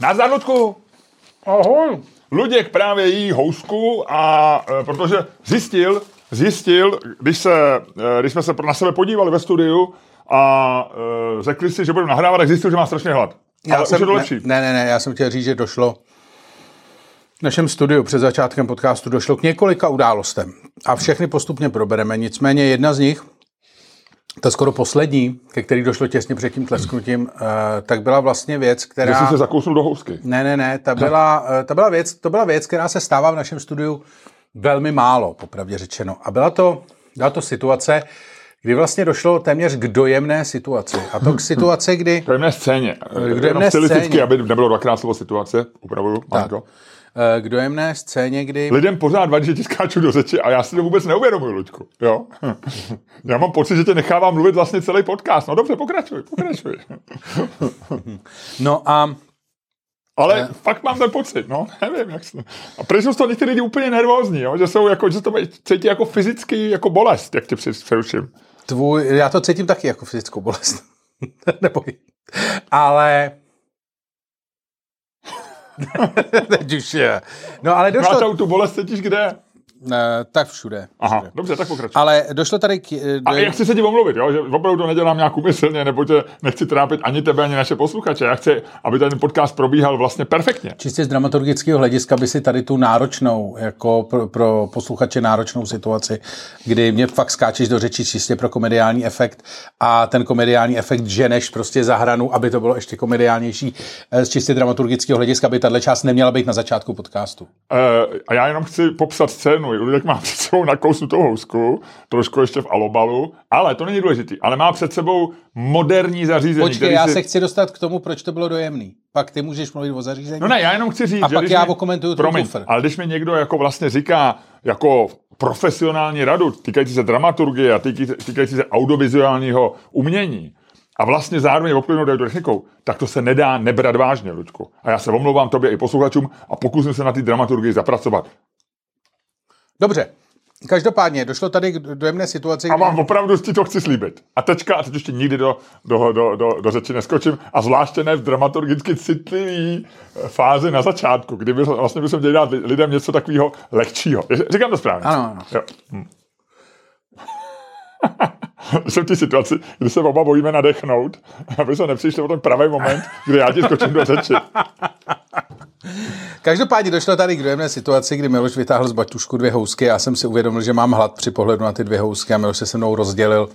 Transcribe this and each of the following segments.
Nazdar, Ludku! Ahoj. Luděk právě jí housku a e, protože zjistil, zjistil, když, se, e, když jsme se na sebe podívali ve studiu a e, řekli si, že budeme nahrávat, tak zjistil, že má strašně hlad. Já Ale jsem, už je to ne, lepší. ne, ne, ne, já jsem chtěl říct, že došlo v našem studiu před začátkem podcastu došlo k několika událostem a všechny postupně probereme. Nicméně jedna z nich, ta skoro poslední, ke který došlo těsně před tím tlesknutím, eh, tak byla vlastně věc, která... jsi se zakousnul do housky. Ne, ne, ne, ta byla, eh, ta byla věc, to byla věc, která se stává v našem studiu velmi málo, popravdě řečeno. A byla to, byla to situace, kdy vlastně došlo téměř k dojemné situaci. A to k situaci, kdy... K dojemné scéně. dojemné Jenom stylisticky, scéně. aby nebylo dvakrát slovo situace. Upravuju, mám to. Eh, K dojemné scéně, kdy... Lidem pořád vadí, že ti skáču do řeči a já si to vůbec neuvědomuji, Luďku. Jo? Já mám pocit, že tě nechávám mluvit vlastně celý podcast. No dobře, pokračuj, pokračuj. No a Ale uh. fakt mám ten pocit, no, nevím, jak se... A proč jsou z toho někteří lidi úplně nervózní, jo? že jsou jako, že to cítí jako fyzicky jako bolest, jak tě přeruším. tvůj, já to cítím taky jako fyzickou bolest. Neboj. Ale... Teď už je. No ale No a došlo... tu bolest cítíš kde? Ne, tak všude. Aha, všude. dobře, tak pokračuj. Ale došlo tady k... A do- já chci se ti omluvit, jo? že opravdu to nedělám nějak umyslně, nebo tě nechci trápit ani tebe, ani naše posluchače. Já chci, aby ten podcast probíhal vlastně perfektně. Čistě z dramaturgického hlediska by si tady tu náročnou, jako pro, pro posluchače náročnou situaci, kdy mě fakt skáčeš do řeči čistě pro komediální efekt a ten komediální efekt ženeš prostě za hranu, aby to bylo ještě komediálnější eh, z čistě dramaturgického hlediska, by tahle část neměla být na začátku podcastu. E, a já jenom chci popsat scénu. Ludek má před sebou nakousnutou housku, trošku ještě v alobalu, ale to není důležitý. Ale má před sebou moderní zařízení. Počkej, já si... se chci dostat k tomu, proč to bylo dojemný. Pak ty můžeš mluvit o zařízení. No ne, já jenom chci říct, A že pak já mi- okomentuju ten Promiň, kufr. ale když mi někdo jako vlastně říká jako profesionální radu týkající se dramaturgie a týkající, se audiovizuálního umění a vlastně zároveň obklidnou technikou, tak to se nedá nebrat vážně, Luďku. A já se omlouvám tobě i posluchačům a pokusím se na té dramaturgii zapracovat. Dobře. Každopádně došlo tady k dojemné situaci, A kdy- vám opravdu ti to chci slíbit. A tečka, a teď ještě nikdy do, do, do, do, do řeči neskočím, a zvláště ne v dramaturgicky citlivý eh, fázi na začátku, kdy by, vlastně bychom měli dát li- lidem něco takového lehčího. Říkám to správně. Ano, ano. Jo. Hm. Jsem v té situaci, kdy se oba bojíme nadechnout, aby se nepřišli o ten pravý moment, kdy já ti skočím do řeči. Každopádně došlo tady k dojemné situaci, kdy Miloš vytáhl z batušku dvě housky. Já jsem si uvědomil, že mám hlad při pohledu na ty dvě housky a Miloš se se mnou rozdělil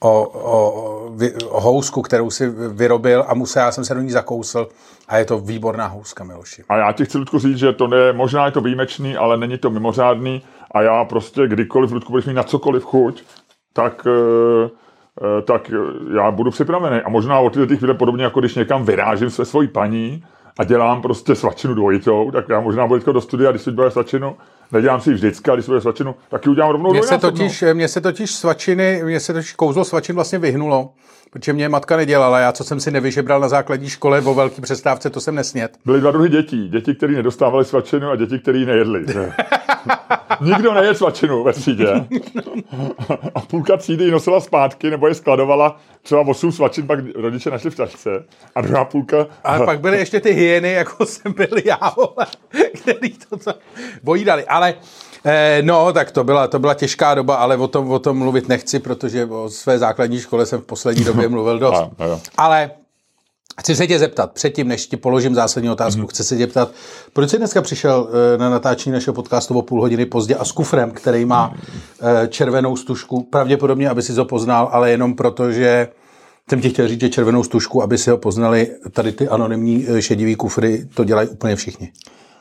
o, o, o, o housku, kterou si vyrobil a musel, já jsem se do ní zakousl a je to výborná houska, Miloši. A já ti chci, Ludku, říct, že to ne, možná je to výjimečný, ale není to mimořádný a já prostě kdykoliv, Ludku, budeš mít na cokoliv chuť, tak, eh, tak já budu připravený. A možná od těch chvíle podobně, jako když někam vyrážím se svojí paní a dělám prostě svačinu dvojitou, tak já možná budu do studia, když si bude svačinu, nedělám si ji vždycky, a když si bude svačinu, tak ji udělám rovnou Mně se, totiž, mně se totiž svačiny, mně se totiž kouzlo svačin vlastně vyhnulo, protože mě matka nedělala. Já, co jsem si nevyžebral na základní škole o velký přestávce, to jsem nesnět. Byly dva druhy dětí. Děti, které nedostávali svačinu a děti, které nejedli. že? Nikdo nejedl svačinu ve třídě. A půlka třídy ji nosila zpátky nebo je skladovala třeba 8 svačin, pak rodiče našli v tašce. A druhá půlka... A pak byly ještě ty hyeny, jako jsem byl já, vole, který to tam pojídali. Ale eh, no, tak to byla, to byla těžká doba, ale o tom, o tom mluvit nechci, protože o své základní škole jsem v poslední době mluvil dost. A, jo. Ale chci se tě zeptat, předtím, než ti položím zásadní otázku, chci se tě zeptat, proč jsi dneska přišel eh, na natáčení našeho podcastu o půl hodiny pozdě a s kufrem, který má eh, červenou stužku, pravděpodobně, aby si ho poznal, ale jenom proto, že jsem ti chtěl říct, že červenou stužku, aby si ho poznali, tady ty anonymní eh, šedivý kufry, to dělají úplně všichni.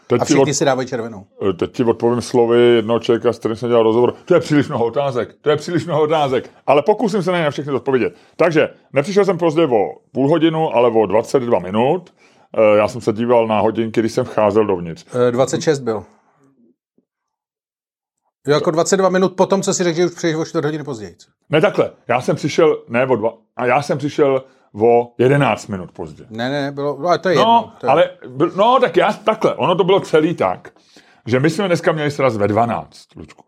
Teď, A ti od, všichni si dávají červenou. teď ti odpovím slovy jednoho člověka, s kterým jsem dělal rozhovor. To je příliš mnoho otázek, to je příliš mnoho otázek, ale pokusím se na ně na všechny odpovědět. Takže nepřišel jsem pozdě o půl hodinu, ale o 22 minut. Eh, Já jsem se díval na hodinky, když jsem vcházel dovnitř. Eh, 26 byl. Jo, jako 22 minut po tom, co si řekl, že už přijdeš o 4 hodiny později. Ne takhle, já jsem přišel, ne o dva, a já jsem přišel o 11 minut pozdě. Ne, ne, ne, bylo, no, ale to je jedno. No, To je ale, no, tak já takhle, ono to bylo celý tak, že my jsme dneska měli sraz ve 12, Lučku.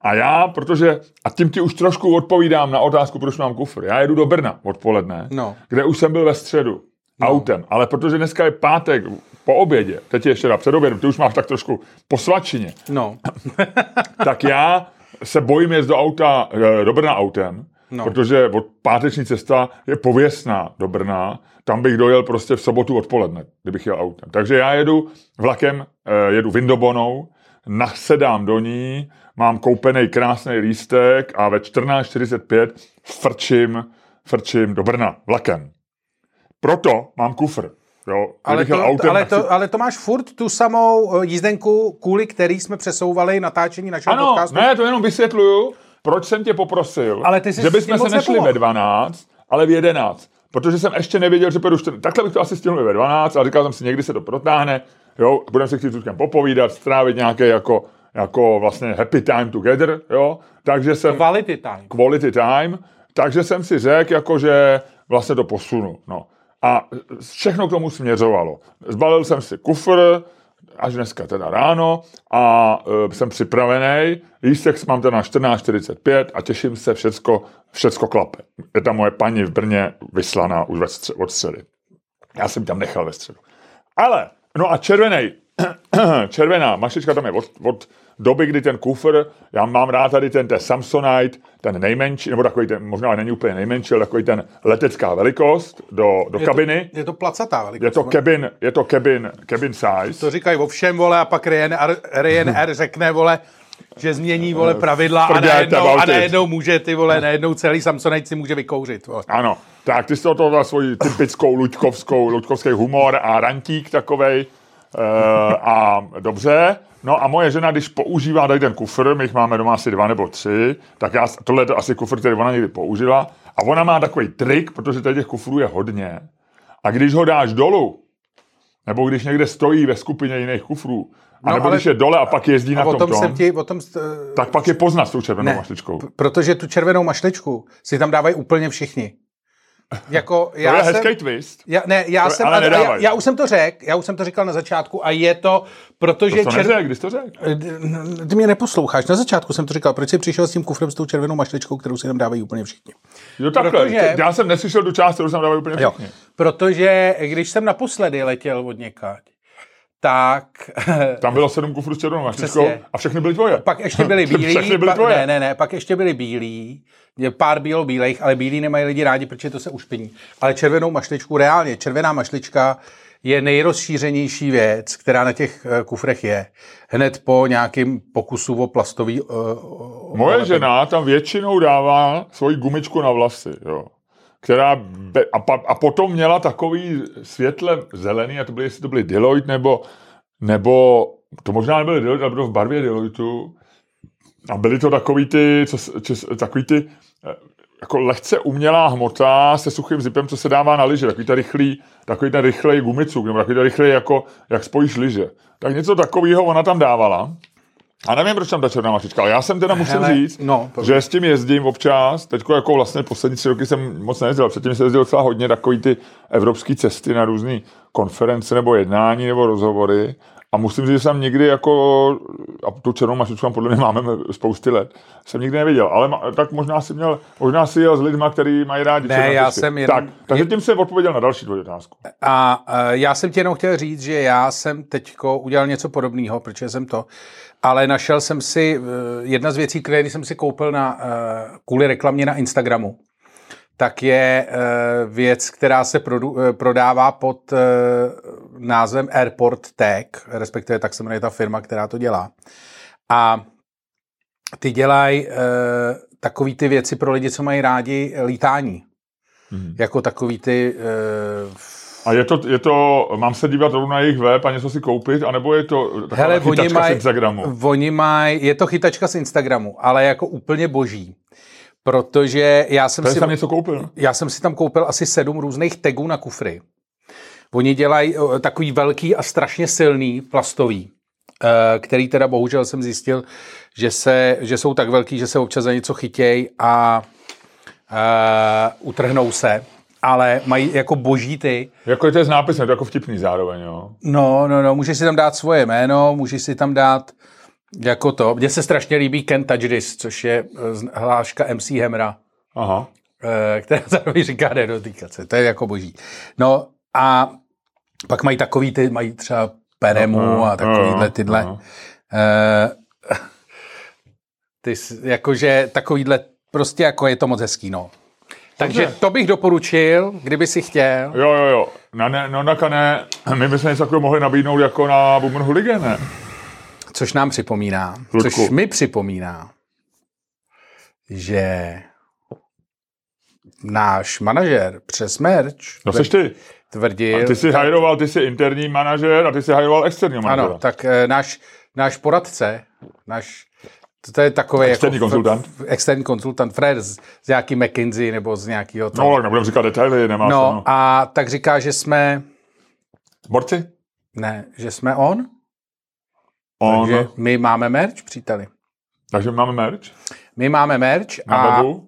A já, protože, a tím ti už trošku odpovídám na otázku, proč mám kufr. Já jedu do Brna odpoledne, No. kde už jsem byl ve středu autem, ale protože dneska je pátek, po obědě, teď je ještě na před obědem, ty už máš tak trošku po svačině, No, tak já se bojím jezd do auta, eh, do Brna autem, No. protože od páteční cesta je pověstná do Brna, tam bych dojel prostě v sobotu odpoledne, kdybych jel autem. Takže já jedu vlakem, eh, jedu Vindobonou, nasedám do ní, mám koupený krásný lístek a ve 14.45 frčím, frčím do Brna vlakem. Proto mám kufr. Jo, ale to, autem, ale, to, ale to máš furt tu samou eh, jízdenku, kvůli který jsme přesouvali natáčení našeho Ano, podcastu. ne, to jenom vysvětluju, proč jsem tě poprosil, Ale ty jsi že bychom se nešli nepomohl. ve 12, ale v 11. Protože jsem ještě nevěděl, že pojedu 14. Takhle bych to asi stihl ve 12, ale říkal jsem si, někdy se to protáhne, jo, budeme si chtít s popovídat, strávit nějaké jako, jako vlastně happy time together, jo, takže jsem, Quality time. quality time, takže jsem si řekl, jako, že vlastně to posunu. No. A všechno k tomu směřovalo. Zbalil jsem si kufr, až dneska teda ráno a e, jsem připravený. Lístek mám teda na 14.45 a těším se, všecko, všecko klape. Je tam moje paní v Brně vyslaná už ve stře- od středy. Já jsem tam nechal ve středu. Ale, no a červený, červená mašička tam je od, od doby, kdy ten kufr, já mám rád tady ten, ten Samsonite, ten nejmenší, nebo takový ten, možná není úplně nejmenší, ale takový ten letecká velikost do, do Je kabiny. To, je to placatá velikost. Je to cabin, je to cabin, cabin size. To říkají o všem, vole, a pak Ryanair, Ryanair řekne, vole, že změní, vole, pravidla a najednou, a najednou může, ty vole, najednou celý Samsonite si může vykouřit, vole. Ano, tak ty jsi to dal svoji typickou luďkovskou, luďkovský humor a rantík takovej. Uh, a dobře, no a moje žena, když používá tady ten kufr, my jich máme doma asi dva nebo tři, tak já, tohle je to asi kufr, který ona někdy použila. A ona má takový trik, protože tady těch kufrů je hodně. A když ho dáš dolů, nebo když někde stojí ve skupině jiných kufrů, a No, nebo ale- když je dole a pak jezdí na A o tom, tom tom ti, o tom, st- tak pak je poznat s tou červenou Ne. mašličkou. protože tu červenou mašličku si tam dávají úplně všichni. Jako, To já je jsem, hezký twist. já, ne, já To- jsem, ale a- já, já, už jsem to řekl, já už jsem to říkal na začátku a je to, protože To čer... neřek, když to řek. Ty mě neposloucháš. Na začátku jsem to říkal, proč jsi přišel s tím kufrem s tou červenou mašličkou, kterou si tam dávají úplně všichni. Jo, takhle. Protože- Já jsem neslyšel tu část, kterou jsem dával úplně Jo. všichni. Protože když jsem naposledy letěl od někať, tak Tam bylo sedm kufrů s červenou mašličkou Přesně. a všechny byly tvoje. pak ještě byli bílí. Všechny byly pa, tvoje. ne, ne, ne, pak ještě byli bílí. Je pár bílo bílejch, ale bílí nemají lidi rádi, protože to se ušpiní. Ale červenou mašličku, reálně, červená mašlička je nejrozšířenější věc, která na těch eh, kufrech je. Hned po nějakým pokusu o plastový... Uh, Moje žena tam většinou dává svoji gumičku na vlasy, jo. Která be, a, pa, a potom měla takový světle zelený, a to byly, jestli to byly Deloitte, nebo, nebo to možná nebyly Deloitte, ale bylo v barvě Deloitu. A byly to takový ty, co, čes, takový ty eh, jako lehce umělá hmota se suchým zipem, co se dává na lyže, takový ten rychlý, takový ten rychlej gumicuk, nebo takový ten rychlej, jako, jak spojíš lyže. Tak něco takového ona tam dávala. A nevím, proč tam ta černá mašička, ale já jsem teda musím Hele, říct, no, že s tím jezdím občas, teď jako vlastně poslední tři roky jsem moc nejezdil, předtím jsem jezdil docela hodně takový ty evropské cesty na různé konference nebo jednání nebo rozhovory a musím říct, že jsem nikdy jako, a tu černou mašičku podle mě máme spousty let, jsem nikdy neviděl, ale ma, tak možná si měl, možná si jel s lidma, který mají rádi Ne, já mašičky. jsem jenom- Tak, takže tím jsem odpověděl na další tvoji otázku. A uh, já jsem ti jenom chtěl říct, že já jsem teďko udělal něco podobného, protože jsem to, ale našel jsem si, uh, jedna z věcí, které jsem si koupil na, uh, kvůli reklamě na Instagramu, tak je uh, věc, která se produ, uh, prodává pod uh, názvem Airport Tag, respektive tak se jmenuje ta firma, která to dělá. A ty dělají takový ty věci pro lidi, co mají rádi lítání. Mhm. Jako takový ty A je to, je to, mám se dívat rovnou na jejich web a něco si koupit, anebo je to taková Hele, oni chytačka z Instagramu? oni mají, je to chytačka z Instagramu, ale jako úplně boží. Protože já jsem, si, jsem něco koupil. já jsem si tam koupil asi sedm různých tagů na kufry. Oni dělají eh, takový velký a strašně silný plastový, eh, který teda bohužel jsem zjistil, že, se, že jsou tak velký, že se občas za něco chytěj a uh, utrhnou se, ale mají jako boží ty. Jako je to s nápisem, to je jako vtipný zároveň, jo. No, no, no, můžeš si tam dát svoje jméno, můžeš si tam dát jako to. Mně se strašně líbí Ken Touch This, což je eh, hláška MC Hemra, Aha. eh, která zároveň říká nedotýkat se. To je jako boží. No a Pak mají takový ty, mají třeba Peremu No, a takovýhle no, tyhle. no. Eh, ty, jakože takovýhle, prostě jako je to moc hezký, no. Takže to bych doporučil, kdyby si chtěl. Jo, jo, jo. Na ne, no na ne, my bychom něco takového mohli nabídnout jako na Boomer Hooligan, ne? Což nám připomíná, Ludku. což mi připomíná, že náš manažer přes merch No seš ty. tvrdil... A ty jsi hajroval, ty jsi interní manažer a ty jsi hajroval externího manažera. Ano, tak eh, náš, náš poradce, náš, to, je takový Externí jako, konzultant. f- f- externí konzultant Fred z, z nějaký McKinsey nebo z nějakého toho. No, tak nebudem říkat detaily, nemá no cenu. a tak říká, že jsme, Borci? ne, že jsme on, On, že my máme merch, příteli. takže máme merch My máme merch na a webu. Uh,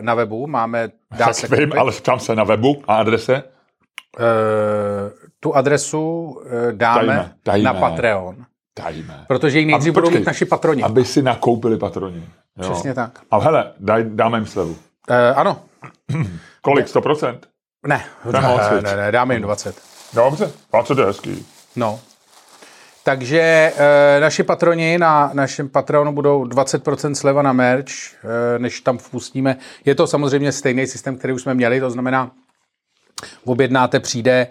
na webu máme, dá se tak vím, koupit. ale tam se na webu a adrese. Uh, tu adresu uh, dáme Tajíme, tajíme. na Patreon, Tajíme. protože ji nejdřív budou mít naši patroni. Aby si nakoupili patroni. Jo. Přesně tak. A hele, daj, dáme jim slevu. Uh, ano, Kolik? 100%? ne, ne, ne, ne, dáme jim 20. Dobře, 20 je hezký. No. Takže e, naši patroni na našem Patreonu budou 20% sleva na merch, e, než tam vpustíme. Je to samozřejmě stejný systém, který už jsme měli, to znamená, objednáte, přijde, e,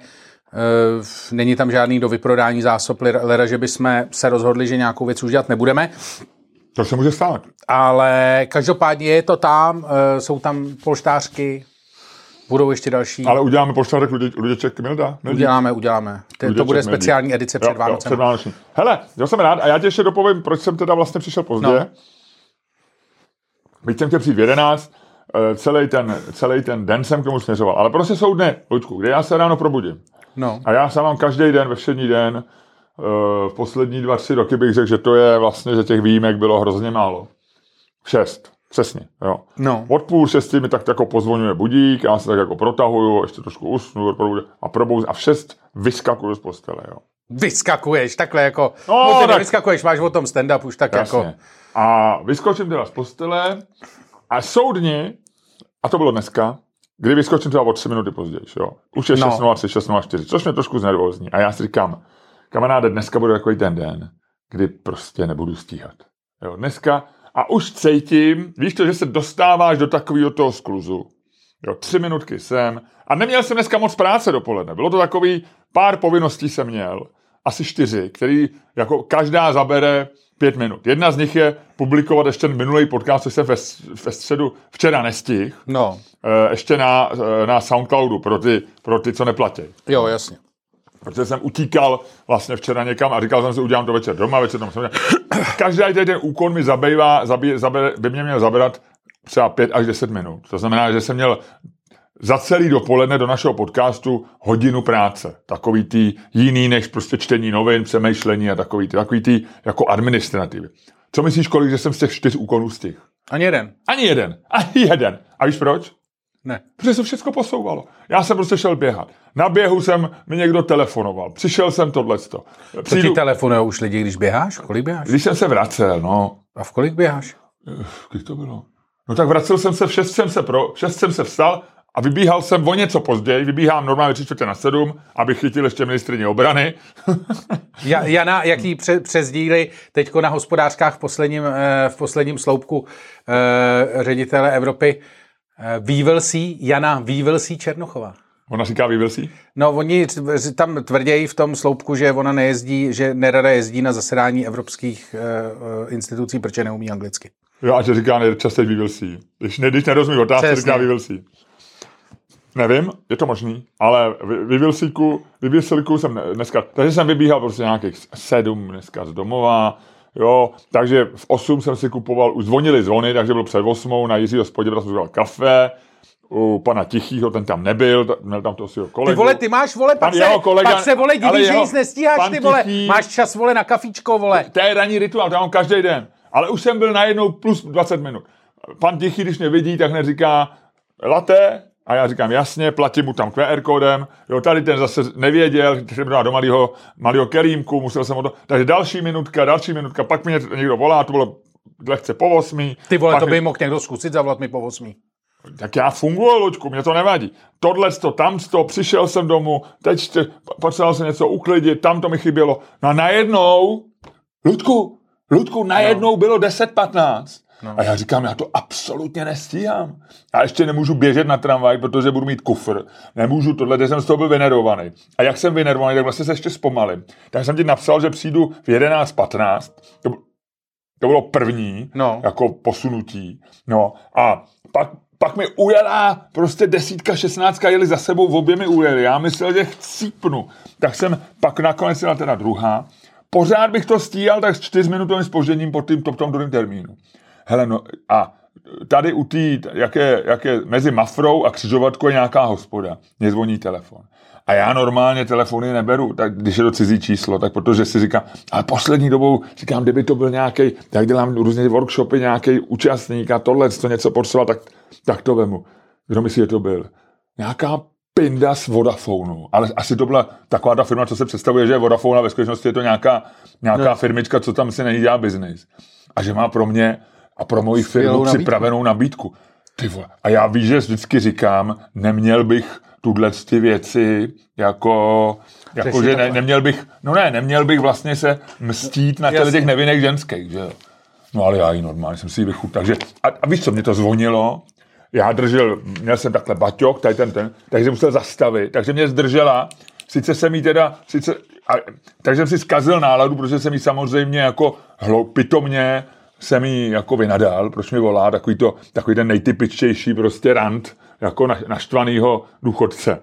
není tam žádný do vyprodání zásob, leda, že bychom se rozhodli, že nějakou věc už dělat nebudeme, To se může stát. ale každopádně je to tam, e, jsou tam polštářky, budou ještě další. Ale uděláme poštárek lidi, liděček Milda. Mildi. Uděláme, uděláme. To, to bude speciální edice před Jo, jo, Vánocem. předvánoční. Hele, já jsem rád a já ti ještě dopovím, proč jsem teda vlastně přišel pozdě. No. Byť jsem chtěl přijít v 11, eh, celý ten, celý ten den jsem k tomu směřoval. Ale prostě jsou dny, Luďku, kde já se ráno probudím. No. A já sám mám každý den, ve všední den, eh, v poslední dva, tři roky bych řekl, že to je vlastně, že těch výjimek bylo hrozně málo. Šest, přesně, jo. No. Od půl šesti mi tak jako pozvonuje budík, já se tak jako protahuju, ještě trošku usnu a probouzím a v šest vyskakuju z postele, jo. Vyskakuješ, takhle jako, No, no, ty tak- nevyskakuješ, máš o tom stand-up už tak Jasně. jako, A vyskočím teda z postele a jsou dny, a to bylo dneska, kdy vyskočím třeba o tři minuty později, jo. Už je No. 6.03, 6.04, což mě trošku znervózní. A já si říkám, kamaráde, dneska bude takový ten den, kdy prostě nebudu stíhat. Jo, dneska, a už cítím, víš to, že se dostáváš do takového toho skluzu. Jo, tři minutky jsem. A neměl jsem dneska moc práce dopoledne. Bylo to takový, pár povinností jsem měl. Asi čtyři, který jako každá zabere pět minut. Jedna z nich je publikovat ještě minulý podcast, což jsem ve, ve středu včera nestihl. no, Eh, ještě na, eh, na Soundcloudu pro ty, pro ty, co neplatí. jo, jasně. Protože jsem utíkal vlastně včera někam a říkal jsem si, udělám to večer doma, večer tam jsem. Každý ten úkon mi zabývá, zabí, zabere, by mě měl zabrat třeba 5 až 10 minut. To znamená, že jsem měl za celý dopoledne do našeho podcastu hodinu práce. Takový ty jiný než prostě čtení novin, přemýšlení a takový ty, takový ty jako administrativy. Co myslíš, kolik, že jsem z těch čtyř úkonů stihl? Ani jeden. Ani jeden. Ani jeden. A víš proč? Ne. Protože se všechno posouvalo. Já jsem prostě šel běhat. Na běhu jsem mi někdo telefonoval. Přišel jsem tohleto. To ti telefonují už lidi, když běháš? Kolik běháš? Když jsem se vracel, no, A v kolik běháš? kdy to bylo? No tak vracel jsem se, v šest jsem se, pro, v šest jsem se vstal a vybíhal jsem o něco později, vybíhám normálně tři čtvrtě na sedm, abych chytil ještě ministrině obrany. Ja, Jana, jaký pře, přezdíly teďko na hospodářkách v posledním, eh, v posledním sloupku eh, ředitele Evropy Vývelsí, Jana Vývelsí Černochová. Ona říká Vývilsí? No, oni tam tvrději v tom sloupku, že ona nejezdí, že nerada jezdí na zasedání evropských uh, institucí, protože neumí anglicky. Jo, a že říká nejčastěji Vývilsí. Když, ne, když nerozumí otázce, Přesně. říká Vývilsí. Nevím, je to možný, ale vyvilsíku, vyvilsíku jsem dneska, takže jsem vybíhal prostě nějakých sedm dneska z domova, jo, takže v 8 jsem si kupoval, už zvonili zvony, takže byl před 8 na Jiřího spodě, jsem udělal kafe, u pana Tichýho, ten tam nebyl, měl tam toho svého kolegu. Ty vole, ty máš, vole, pak, se, jeho kolega- pak se, vole, divíš, že nic nestíháš, ty vole. Tichý- Máš čas, vole, na kafíčko, vole. To je ranní rituál, to já mám každý den. Ale už jsem byl najednou plus 20 minut. Pan Tichý, když mě vidí, tak hned říká latte, a já říkám jasně, platím mu tam QR kódem. Jo, tady ten zase nevěděl, že dal do malého, malého kelímku, musel jsem o to. Takže další minutka, další minutka, pak mě někdo volá, to bylo lehce po osmí. Ty vole, to by mohl někdo zkusit zavolat mi po osmí. tak já funguji, Luďku, mě to nevadí. Tohle to, tam to, přišel jsem domů, teď potřeboval jsem něco uklidit, tam to mi chybělo. No a najednou, Luďku, Luďku, najednou no. bylo 10-15. No. A já říkám, já to absolutně nestíhám. A ještě nemůžu běžet na tramvaj, protože budu mít kufr. Nemůžu tohle, kde jsem z toho byl vynervovaný. A jak jsem vynervovaný, tak vlastně se ještě zpomalím. Tak jsem ti napsal, že přijdu v 11.15. To, to bylo první, no. jako posunutí. No a pak, pak mi ujela prostě desítka, šestnáctka jeli za sebou, v obě mi ujeli. Já myslel, že chcípnu. Tak jsem pak nakonec jela teda druhá. Pořád bych to stíhal tak s čtyřminutovým spožděním po tým, to, tom druhém termínu. Hele, no a tady u té, jak je, jak je mezi Mafrou a křižovatkou je nějaká hospoda. Mě zvoní telefon. A já normálně telefony neberu, tak když je to cizí číslo, tak protože si říkám, ale poslední dobou říkám, kdyby to byl nějaký, tak dělám různé workshopy, nějaký účastník a tohle, co něco potřeboval, tak, tak to vemu. Kdo myslí, že to byl? Nějaká pinda z Vodafonu, ale asi to byla taková ta firma, co se představuje, že je Vodafone, ale ve skutečnosti je to nějaká, nějaká no. firmička, co tam si není dělá biznis. A že má pro mě a pro moji firmu připravenou nabídku. Ty vole. A já víš, že vždycky říkám, neměl bych tuhle ty věci jako, jako že ne, neměl bych, no ne, neměl bych vlastně se mstít na těch nevinných ženských, že No ale já ji normálně jsem si ji vychut. Takže, a, a víš co, mě to zvonilo, já držel, měl jsem takhle baťok, tady ten, ten, takže jsem musel zastavit, takže mě zdržela, sice jsem jí teda, sice, a, takže jsem si zkazil náladu, protože jsem jí samozřejmě jako hloupitomně jsem jí jako vynadal, proč mi volá, takový, to, takový ten nejtypičtější prostě rant, jako na, naštvanýho důchodce.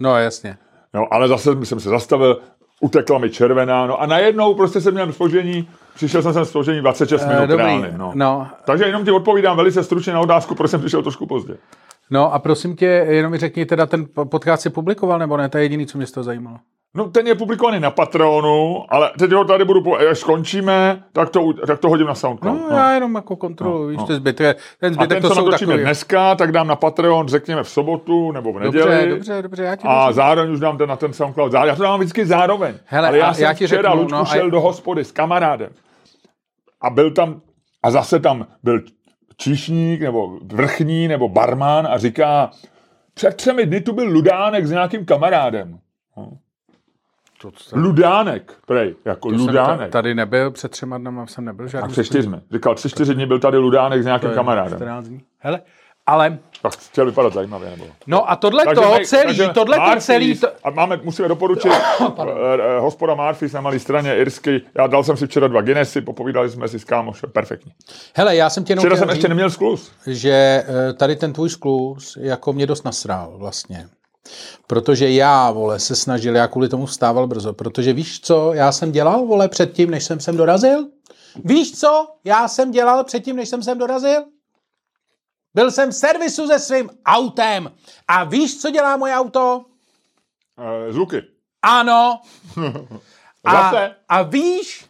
No jasně. No, ale zase jsem se zastavil, utekla mi červená, no a najednou prostě jsem měl spoždění, přišel jsem sem spoždění 26 minut uh, reálně, no. no. Takže jenom ti odpovídám velice stručně na otázku, proč jsem přišel trošku pozdě. No a prosím tě, jenom mi řekni, teda ten podcast si publikoval, nebo ne? To je jediný, co mě z toho zajímalo. No, ten je publikovaný na Patronu, ale teď ho tady budu, až skončíme, tak to, tak to hodím na SoundCloud. No, no. já jenom jako kontrolu, no, víš, no. to zbytek, ten zbytek a ten, to jsou takový. dneska, tak dám na Patreon, řekněme v sobotu nebo v neděli. Dobře, dobře, dobře, já ti A dobře. zároveň už dám ten na ten SoundCloud. Já to dám vždycky zároveň. Hele, ale já jsem já ti včera, řeknu, Luďku, no, šel a... do hospody s kamarádem a byl tam, a zase tam byl číšník, nebo vrchní, nebo barman a říká, před třemi dny tu byl Ludánek s nějakým kamarádem. No. To Ludánek, prej, jako to Ludánek. tady nebyl před třema dnama, jsem nebyl žádný. A před čtyřmi. Říkal, tři, čtyři dny byl tady Ludánek s nějakým kamarádem. 14 dní. Hele, ale... Tak chtěl vypadat zajímavě, nebo? No a tohle takže to celý, takže tohle to celý... To... A máme, musíme doporučit uh, hospoda Marfis na malé straně Irsky. Já dal jsem si včera dva Guinnessy, popovídali jsme si s kámošem, perfektní. Hele, já jsem tě Včera jsem říct, ještě neměl sklus. Že tady ten tvůj sklus jako mě dost nasrál vlastně. Protože já, vole, se snažil, já kvůli tomu vstával brzo, protože víš co, já jsem dělal, vole, předtím, než jsem sem dorazil? Víš co, já jsem dělal předtím, než jsem sem dorazil? Byl jsem v servisu se svým autem. A víš, co dělá moje auto? E, zvuky. Ano. a, a víš,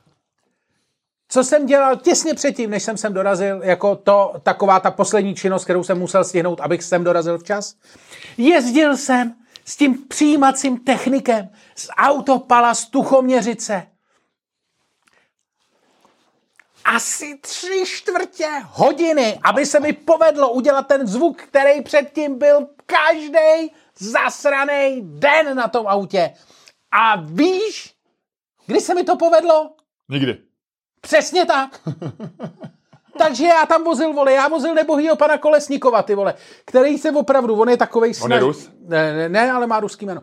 co jsem dělal těsně předtím, než jsem sem dorazil, jako to, taková ta poslední činnost, kterou jsem musel stihnout, abych sem dorazil včas? Jezdil jsem s tím přijímacím technikem z autopala z Tuchoměřice. Asi tři čtvrtě hodiny, aby se mi povedlo udělat ten zvuk, který předtím byl každý zasraný den na tom autě. A víš, kdy se mi to povedlo? Nikdy. Přesně tak. Takže já tam vozil, vole, já vozil nebohýho pana Kolesníkova, ty vole, který se opravdu, on je takovej snaž... On je Rus? Ne, ne, ne, ale má ruský jméno.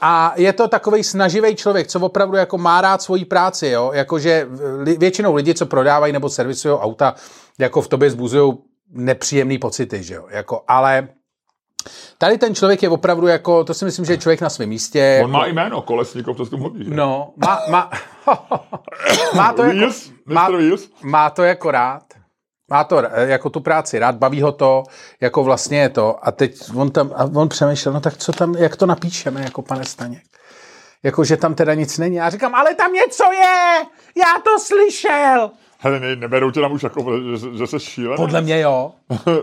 A je to takový snaživý člověk, co opravdu jako má rád svoji práci, jo? Jakože většinou lidi, co prodávají nebo servisují auta, jako v tobě zbuzují nepříjemný pocity, že jo? Jako, ale Tady ten člověk je opravdu jako, to si myslím, že je člověk na svém místě. On jako, má jméno, Kolesníkov, to s tím hodí. No, má, má, má to jako, má, má to jako rád. Má to jako tu práci rád, baví ho to, jako vlastně je to. A teď on tam, a on přemýšlel, no tak co tam, jak to napíšeme, jako pane Staněk. Jako, že tam teda nic není. Já říkám, ale tam něco je! Já to slyšel! Hele, ne, neberou tě tam už jako, že, že jsi šílený? Podle mě jo.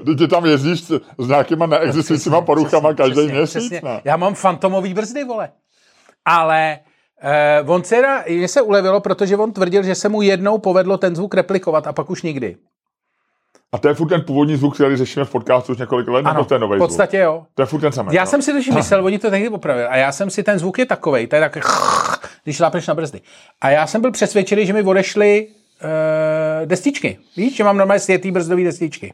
ty tam jezdíš s nějakýma neexistujícíma poruchama každý přesně, měsíc, přesně. Ne? Já mám fantomový brzdy, vole. Ale eh, on se, mně se ulevilo, protože on tvrdil, že se mu jednou povedlo ten zvuk replikovat a pak už nikdy. A to je furt ten původní zvuk, který řešíme v podcastu už několik let, nebo to je nový v podstatě zvuk? jo. To je furt ten samý. Já no. jsem si totiž myslel, oni to tehdy popravili. A já jsem si, ten zvuk je takovej, to je tak, když šlápneš na brzdy. A já jsem byl přesvědčený, že mi odešly uh, destičky. Víš, že mám normálně světý brzdový destičky.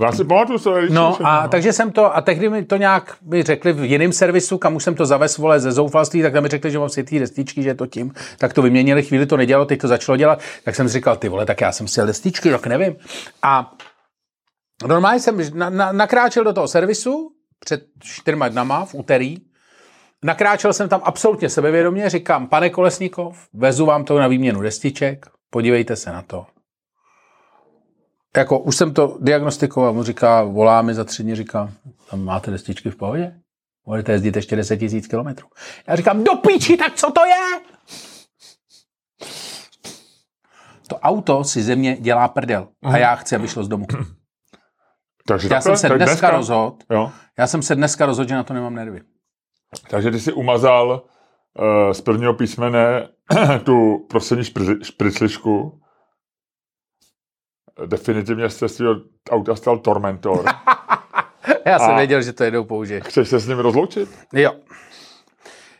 Já si pamatuju, je No a takže jsem to, a tehdy mi to nějak mi řekli v jiném servisu, kam už jsem to zavez vole ze zoufalství, tak tam mi řekli, že mám světý destičky, že je to tím, tak to vyměnili, chvíli to nedělalo, teď to začalo dělat, tak jsem si říkal, ty vole, tak já jsem si destičky, tak nevím. A normálně jsem na, na, nakráčel do toho servisu před čtyřma dnama v úterý, nakráčel jsem tam absolutně sebevědomě, říkám, pane Kolesníkov, vezu vám to na výměnu destiček, podívejte se na to. Jako už jsem to diagnostikoval, mu říká, volá mi za tři dny, říká, tam máte destičky v pohodě? Můžete jezdit ještě 10 tisíc kilometrů. Já říkám, do píči, tak co to je? To auto si ze mě dělá prdel a já chci, aby šlo z domu. Takže Já takhle, jsem se tak dneska rozhodl, Jo. já jsem se dneska rozhodl, že na to nemám nervy. Takže ty si umazal uh, z prvního písmene tu prostřední špri- špriclišku. Definitivně jste si auta stal Tormentor. Já jsem A- věděl, že to jednou použiješ. Chceš se s ním rozloučit? Jo.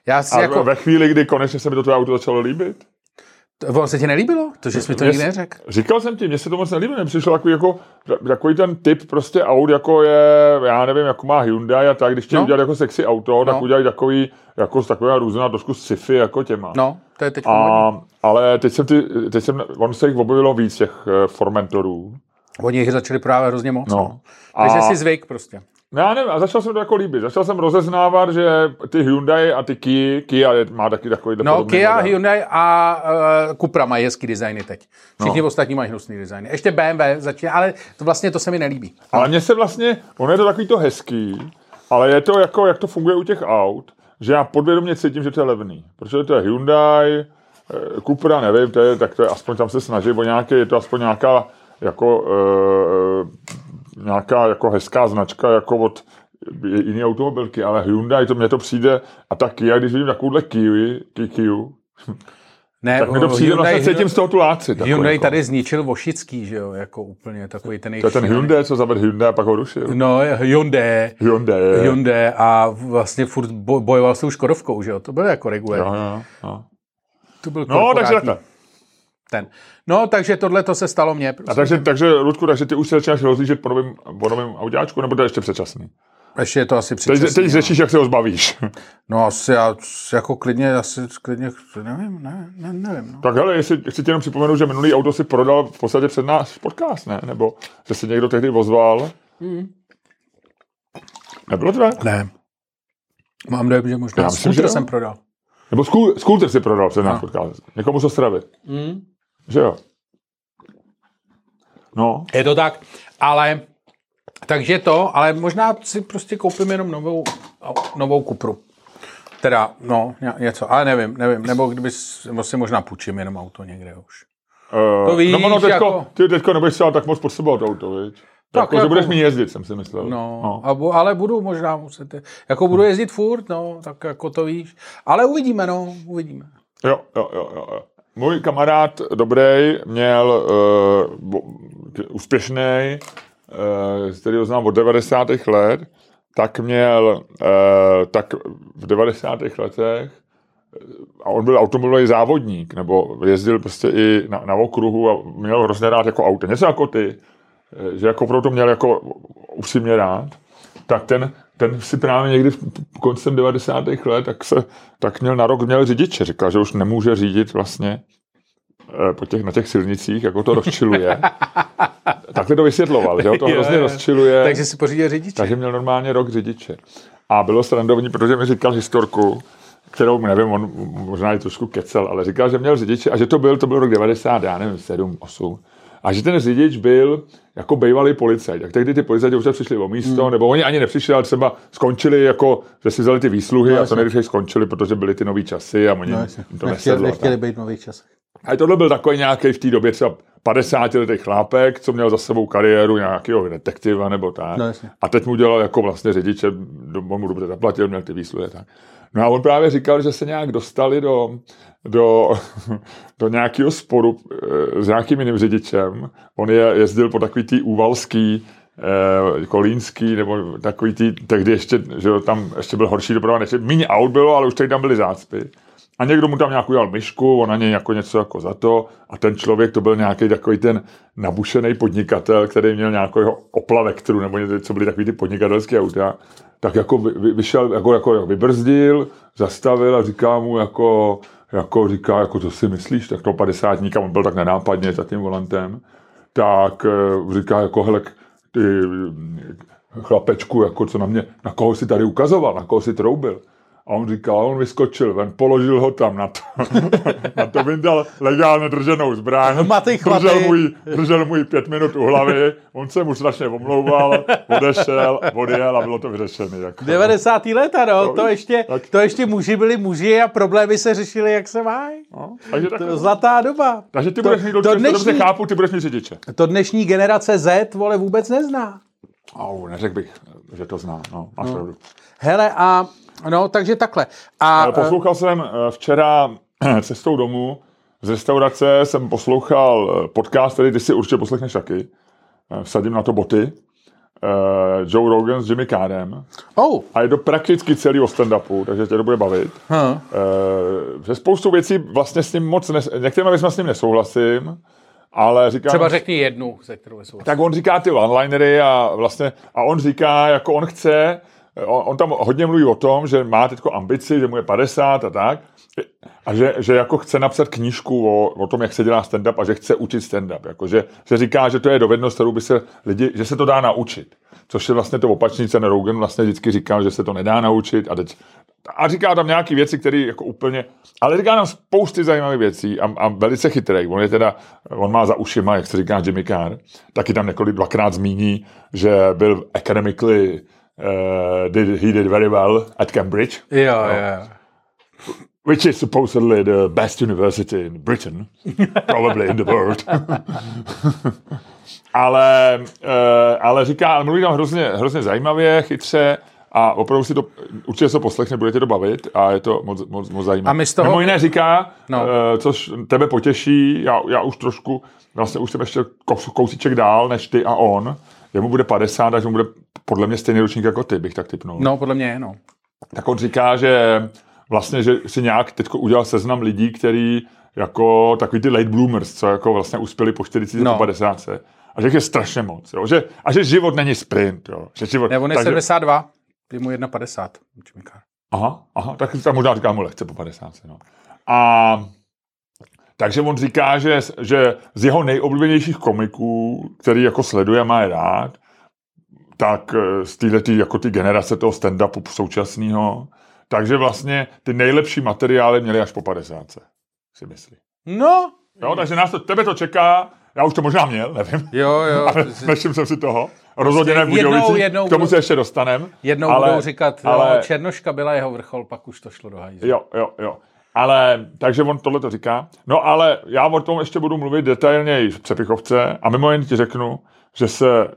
Já si A jako, ve chvíli, kdy konečně se mi to tvoje auto začalo líbit? Ono se ti nelíbilo? To, že jsi mi to nikdy neřekl? Říkal jsem ti, mně se to moc nelíbí, mně přišel takový, jako, takový ten typ prostě aut, jako je, já nevím, jako má Hyundai a tak, když chtějí No. udělat jako sexy auto, tak No. udělají takový, jako taková různá trošku sci-fi jako těma. No, to je teď a... Ale teď jsem, ty, teď jsem, on se jich objevilo víc těch eh, Formentorů. Oni jich začali právě hrozně moc. No. Takže A- si zvyk prostě. No, já nevím, a začal jsem to jako líbit. Začal jsem rozeznávat, že ty Hyundai a ty Kia, Kia má taky takový No, Kia, Hyundai a uh, Cupra mají hezký designy teď. Všichni No. ostatní mají hnusný designy. Ještě BMW začíná, ale to vlastně to se mi nelíbí. Ale mně se vlastně, ono je to takový to hezký, ale je to jako, jak to funguje u těch aut, že já podvědomě cítím, že to je levný. Protože to je Hyundai, eh, Cupra, nevím, to je, tak to je aspoň tam se snaží o nějaké, je to aspoň nějaká jako, uh, nějaká jako hezká značka, jako od jiné automobilky, ale Hyundai, to mně to přijde, a ta Kia, když vidím takovouhle Kia, Kia, Ne, tak mi to přijde, vlastně Hyundai, cítím z toho tu láci. takový Hyundai jako. tady zničil Vošický, že jo, jako úplně takový ten To je ten Hyundai, co zavedl Hyundai a pak ho rušil. No, Hyundai, Hyundai. Hyundai a vlastně furt bo- bojoval s tou Škodovkou, že jo, to byl jako regulér. Jo, jo, jo. To byl No, takže takhle. Ten. No, takže tohle to se stalo mně. A takže, takže, Ludku, takže ty už se začínáš rozlížet po novém, po novém autáčku, nebo to je ještě předčasný? Ještě je to asi Teď, předčasný. teď řešíš, jak se ho zbavíš. No, asi já jako klidně, asi klidně, nevím, ne, ne, nevím. No. tak hele, jestli, chci ti jenom připomenout, že minulý auto si prodal v podstatě před náš podcast, ne? Nebo že se někdo tehdy ozval. Hmm. Nebylo tvé? Ne. Mám dojem, že Já možná myslím, že jsem prodal. Nebo sků, skúter si prodal před náš No. podcast. Někomu z Ostravy. Mm. Že jo? No, Je to tak, ale takže to, ale možná si prostě koupím jenom novou, novou Kupru. Teda, no, ně- něco, ale nevím, nevím, nebo kdyby nebo si možná půjčím jenom auto někde už. uh, To víš, no, no teďko, jako- ty teďko nebudeš třeba tak moc potřebovat auto, viď? Tak jako, že jako- budeš mi jezdit, jsem si myslel. No, no. A, bu- ale budu možná muset, jako budu jezdit furt, no, tak jako to víš. Ale uvidíme, no, uvidíme. Jo, jo, jo, jo. jo. Můj kamarád dobrý měl uh, úspěšný, uh, který ho znám od 90. let, tak měl, uh, tak v 90. letech eh, a on byl automobilový závodník, nebo jezdil prostě i na, na okruhu a měl hrozně rád jako auto. Něco jako ty, eh, že jako opravdu to měl jako upřímně rád, tak ten, ten si právě někdy v koncem 90. let, tak, se, tak měl na rok měl řidiče. Říkal, že už nemůže řídit vlastně eh, po těch, na těch silnicích, jako to rozčiluje. Takhle to vysvětloval, že ho to Jo, hrozně jo. rozčiluje. Takže si pořídil řidiče. Takže měl normálně rok řidiče. A bylo srandovní, protože mi říkal historku, kterou nevím, on možná i trošku kecel, ale říkal, že měl řidiče a že to byl, to byl rok 90, já nevím, 7, 8. A že ten řidič byl jako bývalý policajt. Jak tehdy ty policajti už přišli o místo, hmm. nebo oni ani nepřišli, ale třeba skončili jako, že si vzali ty výsluhy No, a to nejrychleji skončili, protože byly ty nový časy a oni No, to nechtěli, nesedlo. nechtěli tak. být v nových časech. A tohle byl takový nějaký v té době třeba 50 letý chlápek, co měl za sebou kariéru nějakého detektiva nebo tak. No, jasně. a teď mu dělal jako vlastně řidiče, on mu dobře zaplatil, měl ty výsluhy. Tak. No a on právě říkal, že se nějak dostali do, do, do nějakého sporu eh, s nějakým jiným řidičem. On je, jezdil po takový tý úvalský, eh, kolínský, nebo takový tý, tehdy ještě, že tam ještě byl horší doprava, než méně aut bylo, ale už tady tam byly zácpy. A někdo mu tam nějak udělal myšku, on na něj jako něco jako za to a ten člověk to byl nějaký takový ten nabušený podnikatel, který měl nějakého Opla Vectru nebo něco, co byly takový ty podnikatelské auta, tak jako vy, vy, vyšel, jako, jako vybrzdil, zastavil a říká mu jako, jako říká, jako to si myslíš, tak to padesátníka, on byl tak nenápadně za tím volantem, tak eh, říká jako, hele, ty chlapečku, jako co na mě, na koho si tady ukazoval, na koho si troubil. A on říkal, on vyskočil ven, položil ho tam na to. na to vyndal legálně drženou zbraň. Matej držel můj, držel můj pět minut u hlavy, on se mu strašně omlouval, odešel, odjel a bylo to vyřešené. Jako. 90. leta, no, to ještě, to ještě muži byli muži a problémy se řešily, jak se mají. No, takže tak, to zlatá doba. Takže ty to, budeš mít, to dnešní, dobře chápu, ty budeš mít řidiče. To dnešní generace Z, vole, vůbec nezná. Oh, neřekl bych, že to zná, no, máš no. pravdu. Hele, a No, takže takhle. A, eh, poslouchal jsem eh, včera cestou domů z restaurace, jsem poslouchal eh, podcast, který ty si určitě poslechneš taky. Vsadím na to boty. Joe Rogan s Jimmy Carrem. Oh. A je to prakticky celý o stand-upu, takže tě to bude bavit. Huh. Že spoustu věcí vlastně s ním moc, nes, některými věcmi s ním nesouhlasím, ale říká... Třeba řekni jednu, se kterou nesouhlasím. Tak on říká ty one-linery a vlastně, a on říká, jako on chce, on, on tam hodně mluví o tom, že má teď ambici, že mu je 50 a tak, a že, že jako chce napsat knížku o, o tom, jak se dělá stand-up a že chce učit stand-up. Jako, že, že říká, že to je dovednost, kterou by se lidi, že se to dá naučit. Což je vlastně to opačný, ten Rogan vlastně vždycky říkal, že se to nedá naučit a teď a říká tam nějaké věci, které jako úplně, ale říká tam spousty zajímavých věcí a, a velice chytrý. On je teda, on má za ušima, jak se říká Jimmy Carr, taky tam několik dvakrát zmíní, že byl academically uh, did he did very well at Cambridge. Yeah, uh, yeah. Which is supposedly the best university in Britain, probably in the world. ale, uh, ale říká, ale mluví tam hrozně, hrozně zajímavě, chytře a opravdu si to, určitě se poslechne, budete to bavit a je to moc, moc, moc zajímavé. A my z toho... Mimo jiné říká, no. uh, což tebe potěší, já, já už trošku, vlastně už jsem ještě kousíček dál než ty a on, jemu bude 50, takže mu bude podle mě stejný ročník jako ty, bych tak typnul. No, podle mě je, no. Tak on říká, že vlastně, že si nějak teď udělal seznam lidí, který jako takový ty late bloomers, co jako vlastně uspěli po 40 no. 50. A že je strašně moc. Jo? Že, a že život není sprint. Jo? Že život, ne, on je takže... 72, je mu 1,50. Aha, aha, tak tam možná říká mu lehce po 50. No. A takže on říká, že, že z jeho nejoblíbenějších komiků, který jako sleduje, má je rád, tak eh, z této jako ty generace toho stand-upu současného, takže vlastně ty nejlepší materiály měly až po 50, si myslí. No. Jo, takže nás to, tebe to čeká, já už to možná měl, nevím. Jo, jo. Ale jsi... jsem si toho. Rozhodně ne v jednou, jednou k tomu se ještě dostanem. Jednou ale, budou říkat, ale... jo, Černoška byla jeho vrchol, pak už to šlo do hajzlu. Jo, jo, jo. Ale, takže on tohle to říká. No ale já o tom ještě budu mluvit detailněji v Přepichovce a mimo jen ti řeknu, že se uh,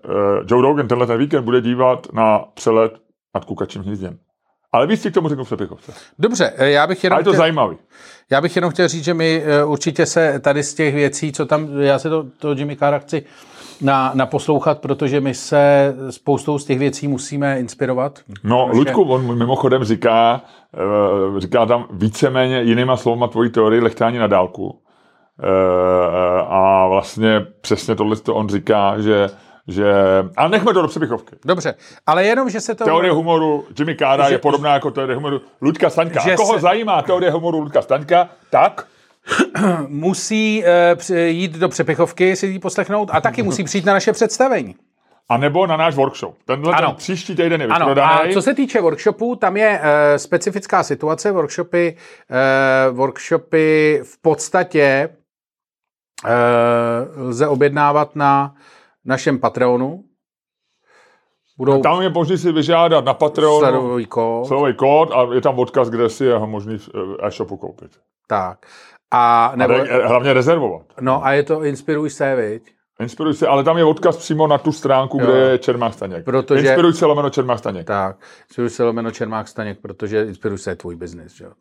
Joe Rogan tenhle ten víkend bude dívat na přelet nad kukačím hnízdem. Ale víc si k tomu řeknu v Přepichovce. Dobře, eh, já bych jenom... A je to chtěl, zajímavý. Já bych jenom chtěl říct, že my uh, určitě se tady z těch věcí, co tam, já se to, to Jimmy Carra chci na, na poslouchat, protože my se spoustou z těch věcí musíme inspirovat. No, protože... Ludku, on mimochodem říká, uh, říká tam víceméně jinýma slovama tvojí teorii lechtání na dálku. Eh, a vlastně přesně tohle to on říká, že že... Ale nechme to do přepichovky. Dobře, ale jenom, že se to... Teorie humoru Jimmy Carra že... je podobná jako teorie humoru Ludka Staňka. Že a koho se... zajímá teorie humoru Ludka Staňka, tak... musí uh, jít do přepichovky, si ji poslechnout a taky musí přijít na naše představení. A nebo na náš workshop. Tenhle ano. ten příští týden je ano. A co se týče workshopů, tam je uh, specifická situace. Workshopy, uh, workshopy v podstatě Eh, lze objednávat na našem Patreonu. Budou a tam je možné si vyžádat na Patreonu kód. sledový kód a je tam odkaz, kde si je možný e-shopu koupit. Tak. A, nebo, a re, hlavně rezervovat. No a je to Inspiruj se, viď? Inspiruj se, ale tam je odkaz přímo na tu stránku, Jo. kde je Čermák Staněk. Protože- Inspiruj se lomeno Čermák Staněk. Tak, inspiruj se lomeno Čermák Staněk, protože inspiruj se je tvůj biznis. To je,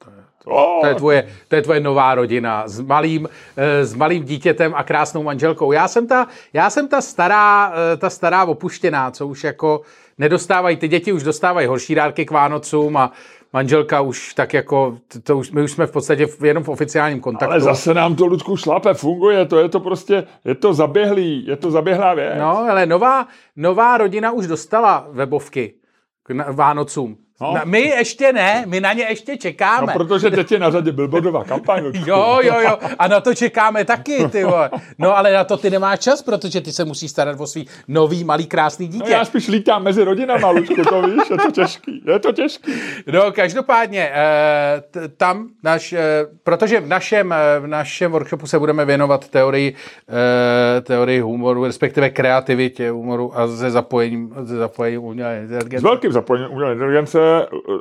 Oh, to, je tvoje, to je tvoje nová rodina s malým, eh, s malým dítětem a krásnou manželkou. Já jsem ta, já jsem ta stará, eh, ta stará opuštěná, co už jako nedostávají, ty děti už dostávají horší dárky k Vánocům a manželka už tak jako, to, už, my už jsme v podstatě v- jenom v oficiálním kontaktu. ale zase nám to, Ludku, šlape, funguje, to je to prostě, je to zaběhlý, je to zaběhlá věc. No, ale nová, nová rodina už dostala webovky k Vánocům. No. No. My ještě ne, my na ně ještě No, čekáme. protože teď je na řadě billboardová kampaň. Jo, jo, jo. A na to čekáme taky, ty vole. No ale na to ty nemáš čas, protože ty se musíš starat o svý nový, malý, krásný No, dítě. já spíš lítám mezi rodinama, Ludku, to víš, je to těžký, je to těžký. No, každopádně, eh, tam, naš, eh, protože v našem, eh, v našem workshopu se budeme věnovat teorii, teorii humoru, respektive kreativitě humoru a ze zapojením, ze zapojením umělé S inteligence. velkým zapojením umělé inteligence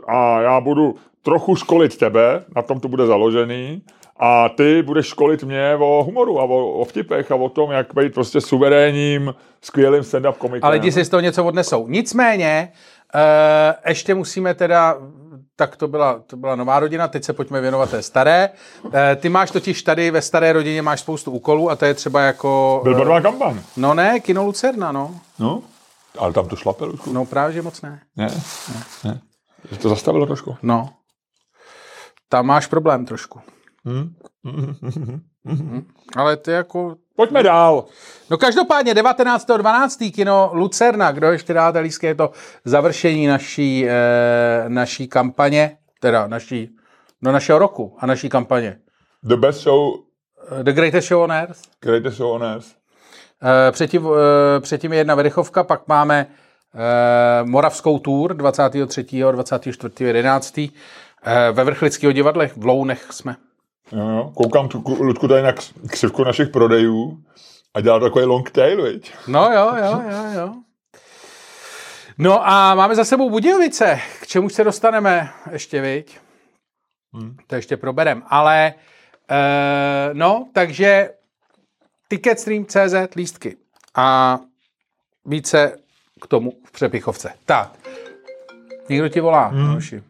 a já budu trochu školit tebe, na tom to bude založený, a ty budeš školit mě o humoru a o, o vtipech a o tom, jak být prostě suverénním, skvělým stand-up komikem. A lidi si z toho něco odnesou. Nicméně, eh, ještě musíme teda, tak to byla, to byla nová rodina, teď se pojďme věnovat té staré. Eh, ty máš totiž tady ve staré rodině máš spoustu úkolů a to je třeba jako... Billboardová kampaň. No ne, kino Lucerna, no. No, ale tam to šlape, Ludku. No právě, že moc ne. Ne, ne. Že to zastavilo trošku. No. Tam máš problém trošku. Hm? Hm. Ale ty jako... Pojďme dál. No každopádně 19.12. kino Lucerna, kdo ještě dáte lístky, je to završení naší, eh, naší kampaně, teda naší, no našeho roku a naší kampaně. The best show, Eh, The Greatest Show on Earth. greatest show on earth. Eh, Předtím, eh, předtím je jedna Verichovka, pak máme Moravskou tour 23. a 24. 11. Eh, Ve Vrchlického divadle v Lounech jsme. Jo, jo. Koukám, tu, ku- Ludku, tady na křivku našich prodejů a dělá takový long tail, viď? No jo, jo, jo, jo. No a máme za sebou Budějovice, k čemu se dostaneme ještě, viď? Hmm. To ještě proberem, ale eh, no, takže Ticketstream.cz lístky a více k tomu v přepichovce. Tak, někdo ti volá, hmm. Miloši.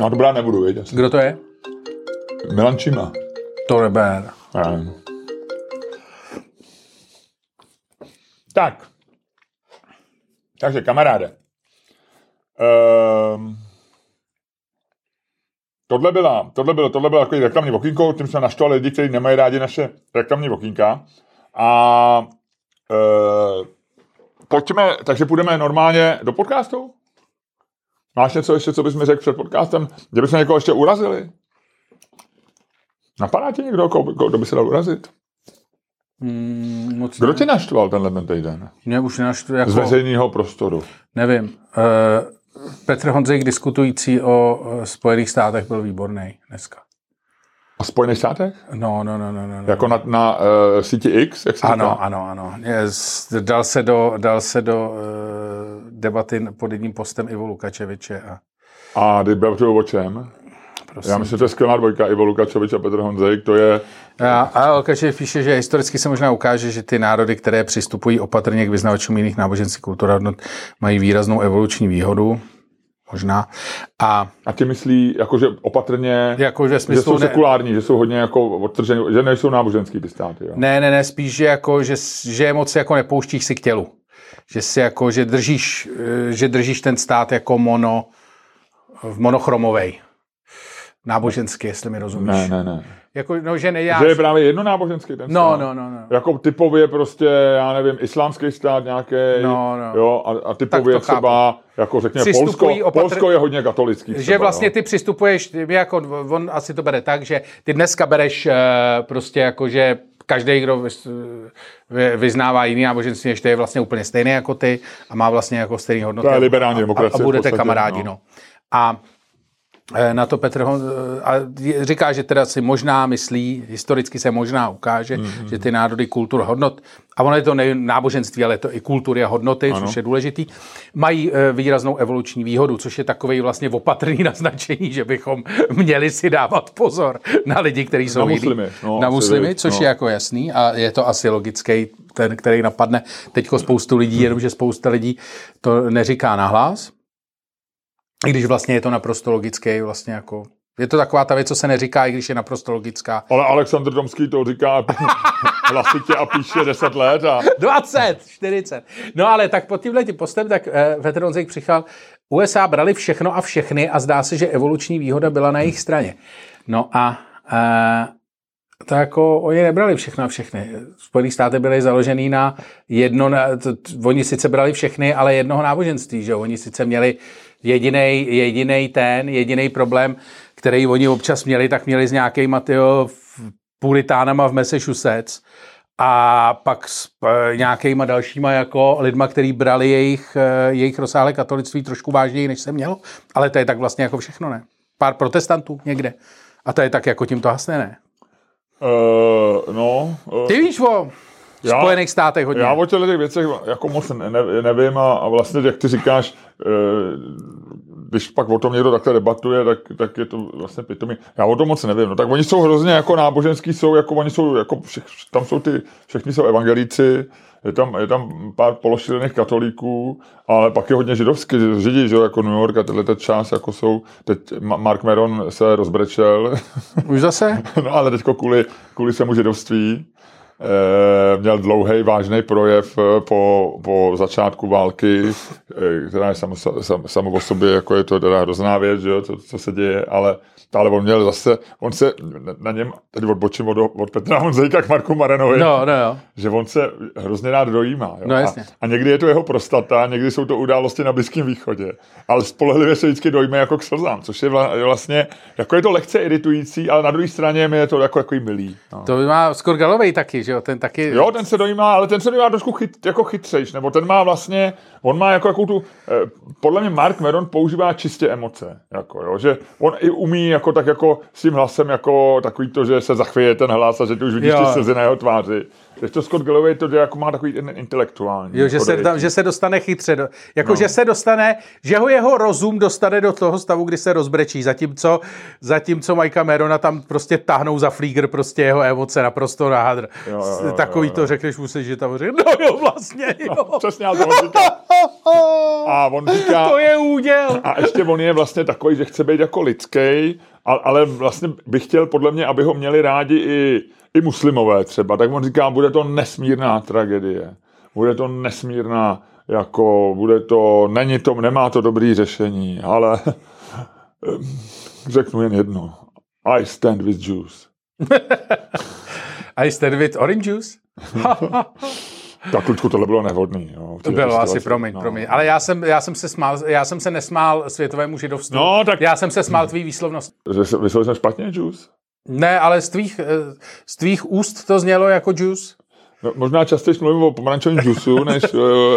No dobrá, nebudu? Asi. Kdo to je? Milan Čima. To neber. Nevím. Tak. Takže kamaráde. Ehm, tohle, byla, tohle, bylo, tohle bylo takový reklamní okýnko, tím jsme naštvali lidi, kteří nemají rádi naše reklamní okýnka. A e, pojďme, takže půjdeme normálně do podcastu? Máš něco ještě, co bys mi řekl před podcastem? Že bychom někoho ještě urazili? Napadá ti někdo, kdo by se dal urazit? Hmm, moc Kdo tě naštval tenhle ten týden? Mě už naštve jako... Z veřejného prostoru. Nevím. Uh, Petr Honzejk diskutující o uh, Spojených státech byl výborný dneska. A Spojených státech? No, no, no, no, no. no. Jako na, na uh, síti X, jak se říká? Ano, ano, ano. Z- dal se do, dal se do uh, debaty pod jedním postem Ivo Lukačeviče a A debatuju o čem? prosím. Já myslím, že to je skvělá dvojka. Ivo Lukačovič a Petr Honzejk, to je... A, a Lukačev píše, že historicky se možná ukáže, že ty národy, které přistupují opatrně k vyznavačům jiných náboženských kultur mají výraznou evoluční výhodu. Možná. A A ti myslí, jako, že opatrně, jako že smyslu... jsou ne- sekulární, že jsou hodně jako odtržení, že nejsou náboženský ty státy. Jo? Ne, ne, ne, spíš, že, jako, že, že je moc jako nepouštíš si k tělu. Že si jako, že držíš, eh, že držíš ten stát jako mono, v monochromovej. Náboženský, jestli mi rozumíš. Ne, ne, ne. Jako, no, že neděláš... Že je právě jedno náboženský ten No, stát. no, no, no. Jako typově prostě, já nevím, islámský stát nějaký, No, no. jo, a, a typově to chápu. třeba, jako řekněme, Polsko, opatr- Polsko je hodně katolický. Třeba, Že vlastně jo. ty přistupuješ, ty jako, on asi to bere tak, že ty dneska bereš eh, prostě jako, že každý, kdo vyznává jiný náboženství, než ty je vlastně úplně stejný jako ty a má vlastně jako stejný hodnoty. To je liberální a, a, demokracie a v budete podstatě, kamarádi, no. no. A na to Petr Hon, eh, a říká, že teda si možná myslí, historicky se možná ukáže, mm-hmm. že ty národy kultur hodnot, a ono je to nejen náboženství, ale je to i kultury a hodnoty, ano. což je důležitý, mají eh, výraznou evoluční výhodu, což je takový vlastně opatrný naznačení, že bychom měli si dávat pozor na lidi, kteří jsou na muslimy, no, na muslimy což no. je jako jasný a je to asi logický, ten, který napadne teďko spoustu lidí, jenomže spousta lidí to neříká nahlas, i když vlastně je to naprosto logické, vlastně jako je to taková ta věc, co se neříká, i když je naprosto logická. Ale Aleksandr Domský to říká hlasitě a píše 10 let. A... 20, 40. No ale tak pod tímhle tím postem, tak eh, Petr Honzek přichal, USA brali všechno a všechny a zdá se, že evoluční výhoda byla na jejich straně. No a eh, to jako oni nebrali všechno a všechny. Spojené státy byly založený na jedno, to, oni sice brali všechny, ale jednoho náboženství, že Oni sice měli jediný jedinej ten, jediný problém, který oni občas měli, tak měli s nějakýma tyjo, puritánama v Massachusetts a pak s e, nějakýma dalšíma jako lidma, kteří brali jejich, e, jejich rozsáhlé katolictví trošku vážněji, než se mělo. Ale to je tak vlastně jako všechno, ne? Pár protestantů někde. A to je tak jako tím to hasne, ne? Uh, no. Uh, Ty víš o já, Spojených státech hodně. Já o těchto těch věcech jako moc ne, nevím a, a vlastně, jak ty říkáš, uh, když pak o tom někdo takhle debatuje, tak, tak je to vlastně pitomý. Já o tom moc nevím. No, tak oni jsou hrozně jako náboženský, jsou jako oni jsou jako všech, tam jsou ty, všichni jsou evangelíci, je tam, je tam pár pološilených katolíků, ale pak je hodně židovský, židi, že jako New York a tyhle část jako jsou, teď Mark Meron se rozbrečel. Už zase? no ale teďko kvůli, kvůli svému židovství, Eh, měl dlouhý vážný projev eh, po, po začátku války, eh, která je samo, sam, samo o sobě, jako je to teda hrozná věc, že jo, co, co se děje, ale, ale on měl zase, on se na něm, teď odbočím od, od Petra Honzejka k Marku Marenovi, no, no, jo. že on se hrozně rád dojímá. Jo? No, jasně. A, a, někdy je to jeho prostata, někdy jsou to události na Blízkém východě, ale spolehlivě se vždycky dojme jako k slzám, což je vlastně, jako je to lehce iritující, ale na druhé straně mi je to jako, jako milý. No. To má Skorgalovej taky, že jo, ten taky... Jo, ten se dojímá, ale ten se dojímá trošku chyt, jako chytřejš, nebo ten má vlastně, on má jako, jako tu, eh, podle mě Mark Meron používá čistě emoce, jako jo, že on i umí jako tak jako s tím hlasem jako takový to, že se zachvěje ten hlas a že ty už vidíš jo. ty slzy na jeho tváři. Když to Scott Galloway to jako má takový ten intelektuální. Jo, že, se, tam, že se dostane chytře. Do, jako, no. že se dostane, že ho jeho rozum dostane do toho stavu, kdy se rozbrečí. Zatímco, zatímco Majka Merona tam prostě tahnou za flígr prostě jeho emoce naprosto na hadr. Jo, jo, jo, Takový jo, jo. to řekneš musíš, že tam řekne, no jo, vlastně, jo. No, přesně, ale to říká. A on říká... To je úděl. A ještě on je vlastně takový, že chce být jako lidský, ale vlastně bych chtěl podle mě, aby ho měli rádi i i muslimové třeba, tak on říká, bude to nesmírná tragédie. Bude to nesmírná, jako, bude to, není to, nemá to dobrý řešení, ale řeknu jen jedno. I stand with Jews. I stand with orange juice? tak, Ludku, tohle bylo nevhodný. Jo, to bylo asi, promiň, no. promiň. Ale já jsem, já, jsem se smál, já jsem se nesmál světovému židovství. No, tak... Já jsem se smál tvý výslovnost. Vyslovil jsem špatně, Jews? Ne, ale z tvých, eh, z tvých úst to znělo jako juice. No, možná častěji mluvím o pomerančovém džusu, než,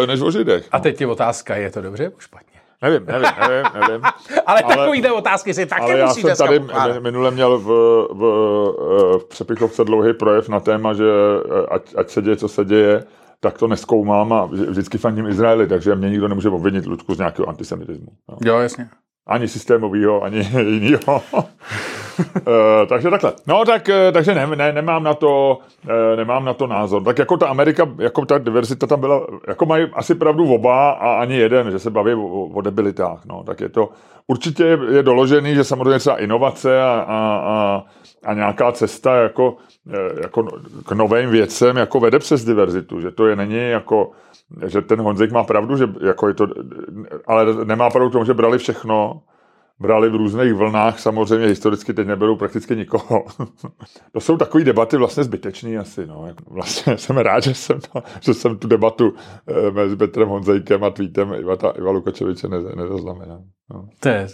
eh, než o židech. No. A teď je otázka, je to dobře nebo špatně? Nevím, nevím, nevím, nevím. ale, ale takovýhle otázky si taky ale musí já jsem tady pokládat. minule měl v, v, eh, v přepichovce dlouhý projev na téma, že ať, ať se děje, co se děje, tak to neskoumám a vždycky fandím Izraeli, takže mě nikdo nemůže obvinit Ludku z nějakého antisemitismu. No. Jo, jasně. Ani systémového, ani jiného. uh, takže takhle. No, tak, uh, takže ne, ne, nemám, na to, uh, nemám na to názor. Tak jako ta Amerika, jako ta diverzita tam byla, jako mají asi pravdu oba a ani jeden, že se baví o, o debilitách. No, tak je to, určitě je, je doložený, že samozřejmě třeba inovace a, a, a, a nějaká cesta jako, jako k novým věcem jako vede přes diverzitu, že to je není jako že ten Honzik má pravdu, že jako je to, ale nemá pravdu tomu, že brali všechno, brali v různých vlnách, samozřejmě historicky teď neberou prakticky nikoho. to jsou takové debaty vlastně zbytečné asi. No. Vlastně jsem rád, že jsem, to, že jsem tu debatu eh, mezi Petrem Honzejkem a tweetem Iva, Iva Lukačeviče nezaznamenal. No. To je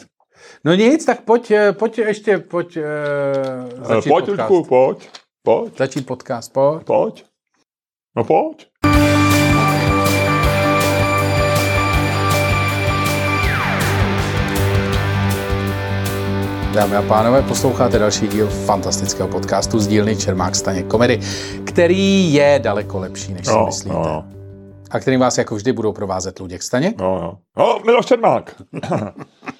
No nic, tak pojď, eh, pojď ještě, pojď uh, začít pojď, podcast. Pojď, pojď, pojď. Začít podcast, pojď. Pojď. No pojď. Dámy a pánové, posloucháte další díl fantastického podcastu z dílny Čermák Staně komedy, který je daleko lepší, než si No, myslíte. no, no. A kterým vás jako vždy budou provázet Luděk Staněk. No, no. no Miloš Čermák.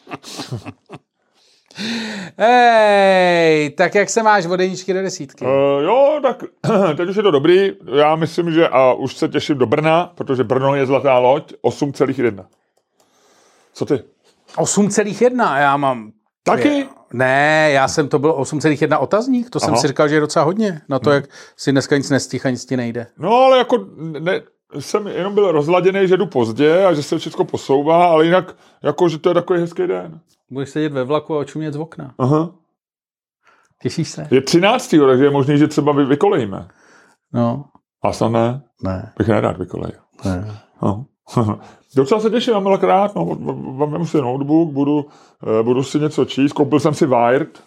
Hej, tak jak se máš od jedničky do desítky? Uh, jo, tak teď už je to dobrý. Já myslím, že a už se těším do Brna, protože Brno je zlatá loď, 8,1. Co ty? 8,1 já mám. Taky? Ne, já jsem to byl 8,1 otazník, to jsem Aha. si říkal, že je docela hodně na to, jak si dneska nic nestih a nic ti nejde. No, ale jako ne, jsem jenom byl rozladěný, že jdu pozdě a že se všechno posouvá, ale jinak jako, že to je takový hezký den. Budeš sedět ve vlaku a očumět z okna. Aha. Těšíš se? Je 13. takže je možný, že třeba vy, vykolejíme. No, A snad ne, ne, bych nerad vykolejil. ne. No. Docela se těším, mám krát, no, mám si notebook, budu, eh, budu si něco číst, koupil jsem si Wired.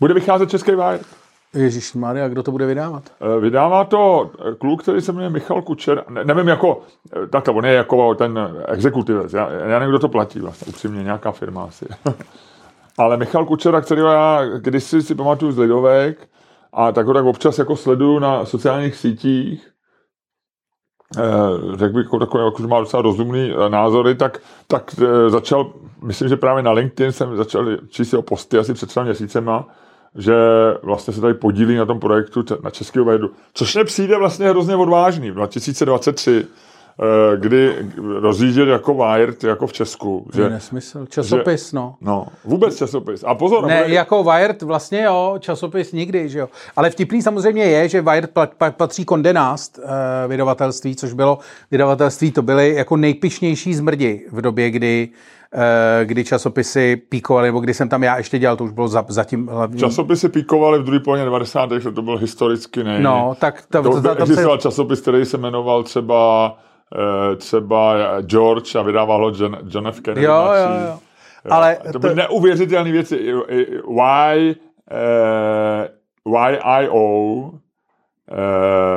Bude vycházet český Wired. Ježíš Maria, kdo to bude vydávat? Eh, Vydává to eh, kluk, který se jmenuje Michal Kučer. Ne, nevím, jako, eh, takhle, on je jako ten exekutivec. Já, já nevím, kdo to platí vlastně, upřímně, nějaká firma asi. Ale Michal Kučera, kterého já kdysi si pamatuju z Lidovek, a tak ho tak občas jako sleduju na sociálních sítích, řekl bych, jako takový, jako, že má docela rozumný názory, tak, tak začal, myslím, že právě na LinkedIn jsem začal číst jeho posty asi před třeba měsícema, že vlastně se tady podílí na tom projektu na českého vědu. Což mě přijde vlastně hrozně odvážný. V 2023, eh, kdy rozjíždět jako Wired, jako v Česku. To je Že, nesmysl. Časopis, no. no, vůbec časopis. A pozor, Ne, bude- jako Wired vlastně jo, časopis nikdy, že jo. Ale vtipný samozřejmě je, že Wired pa, pa, patří Condé Nast uh, vydavatelství, což bylo vydavatelství, to byly jako nejpišnější zmrdi v době, kdy uh, kdy časopisy píkovaly, nebo kdy jsem tam já ještě dělal, to už bylo za, zatím hlavní. Časopisy píkovaly v druhé polovině 90. let, to byl historicky nej. No, tak to, to, to, to, to, to, existoval časopis, který se jmenoval třeba eh, třeba George a vydával ho John, John F. Kennedy. Jo, jo, jo. Ale to to- byly neuvěřitelné věci. I- i- Why, uh, YIO, uh,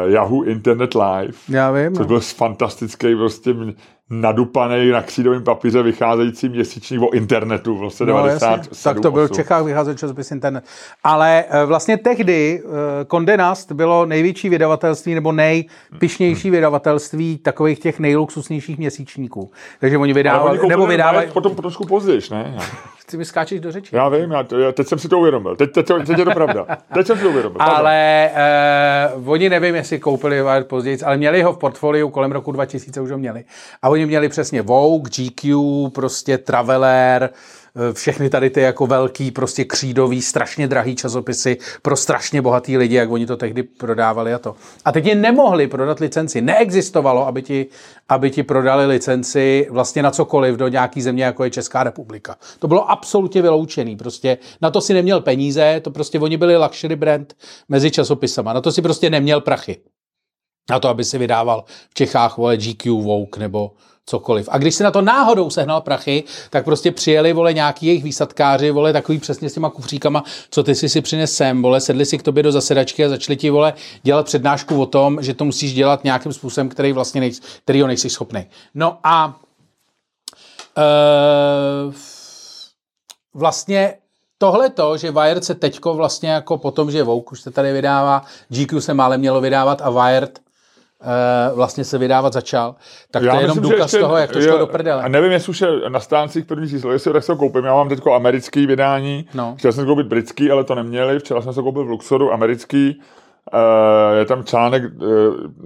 Yahoo Internet Live, já vím, což no. byl fantastický, prostě nadupaný na křídovém papíře vycházející měsíčník o internetu, vlastně No, 97, jasně. Tak to byl v 8. Čechách vycházel časopis Internet. Ale eh, vlastně tehdy eh, Condé Nast bylo největší vydavatelství nebo nejpišnější vydavatelství takových těch nejluxusnějších měsíčníků. Takže oni vydávali, oni nebo vydávají... Potom trošku později, ne? Ty mi skáčeš do řeči. Já vím, já, to, já, teď jsem si to uvědomil. Teď, teď, teď je to pravda. Teď jsem si to uvědomil. Ale eh, oni nevím, jestli koupili Wired později, ale měli ho v portfoliu kolem roku 2000 už ho měli. A oni měli přesně Vogue, GQ, prostě Traveler, eh, všechny tady ty jako velký, prostě křídový, strašně drahý časopisy pro strašně bohatý lidi, jak oni to tehdy prodávali a to. A teď je nemohli prodat licenci. Neexistovalo, aby ti, aby ti prodali licenci vlastně na cokoliv do nějaký země, jako je Česká republika. To bylo absolutně vyloučený. Prostě na to si neměl peníze, to prostě oni byli luxury brand mezi časopisama. Na to si prostě neměl prachy. Na to, aby si vydával v Čechách, vole, GQ, Vogue nebo cokoliv. A když si na to náhodou sehnal prachy, tak prostě přijeli, vole, nějaký jejich výsadkáři, vole, takový přesně s těma kufříkama, co ty si si přines sem, vole, sedli si k tobě do zasedačky a začali ti, vole, dělat přednášku o tom, že to musíš dělat nějakým způsobem, který vlastně nejsi, kterýho nejsi schopný. No a uh, vlastně tohle to, že Wired se teďko vlastně jako potom, že Vogue už se tady vydává, GQ se málem mělo vydávat a Wired vlastně se vydávat začal, tak to je jenom myslím, důkaz ještě toho, jak to je- šlo do prdele. A nevím, jestli už je na stáncích první číslo, jestli tak se ho koupím. Já mám teď americký vydání. No. Chtěl jsem koupit britský, ale to neměli. Včera jsem se koupil v Luxoru americký. Uh, je tam článek, uh,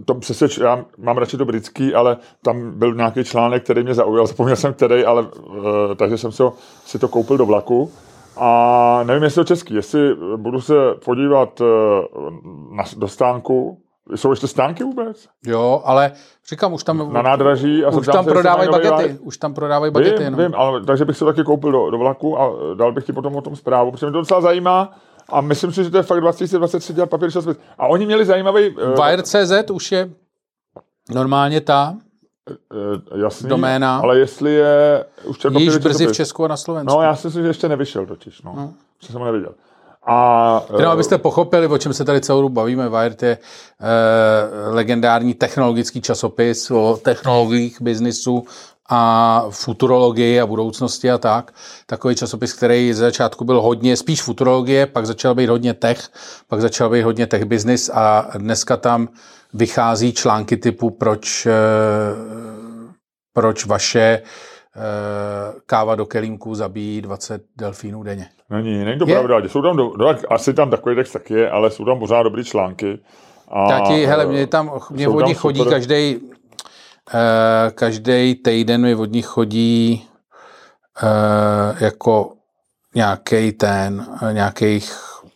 to přesvědč, já mám radši to britský, ale tam byl nějaký článek, který mě zaujal, zapomněl jsem který, ale uh, takže jsem si, ho, si to koupil do vlaku. A nevím, jestli to český, jestli budu se podívat uh, na, do stánku, jsou ještě stánky vůbec? Jo, ale říkám, už tam, Na nádraží a už tam prodávají bagety, Wired. už tam prodávají bagety. Vím, no. vím, ale, takže bych se taky koupil do, do vlaku a dal bych ti potom o tom zprávu, protože mě to docela zajímá a myslím si, že to je fakt 2023 dělat papír časopis. A oni měli zajímavý... Uh, Wired.cz už je normálně ta, uh, jasný, doména. ale jestli je už již brzy v. Česku a na Slovensku. No, já si myslím, že ještě nevyšel totiž, no. no. Že jsem ho neviděl. A, Jenom eh, abyste pochopili, o čem se tady celou dobu bavíme, Wired je eh, legendární technologický časopis o technologiích biznisu a futurologii a budoucnosti a tak. Takový časopis, který ze začátku byl hodně, spíš futurologie, pak začal být hodně tech, pak začal být hodně tech business a dneska tam vychází články typu proč, eh, proč vaše eh, káva do kelímku zabíjí 20 delfínů denně. Není, není to je. pravda. Jsou tam, do, do, asi tam takový text tak je, ale jsou tam pořád dobrý články. A, Tati, hele, mě tam, mě od nich chodí každý Eh, každý týden mi od nich chodí uh, jako nějaký ten, eh, nějakých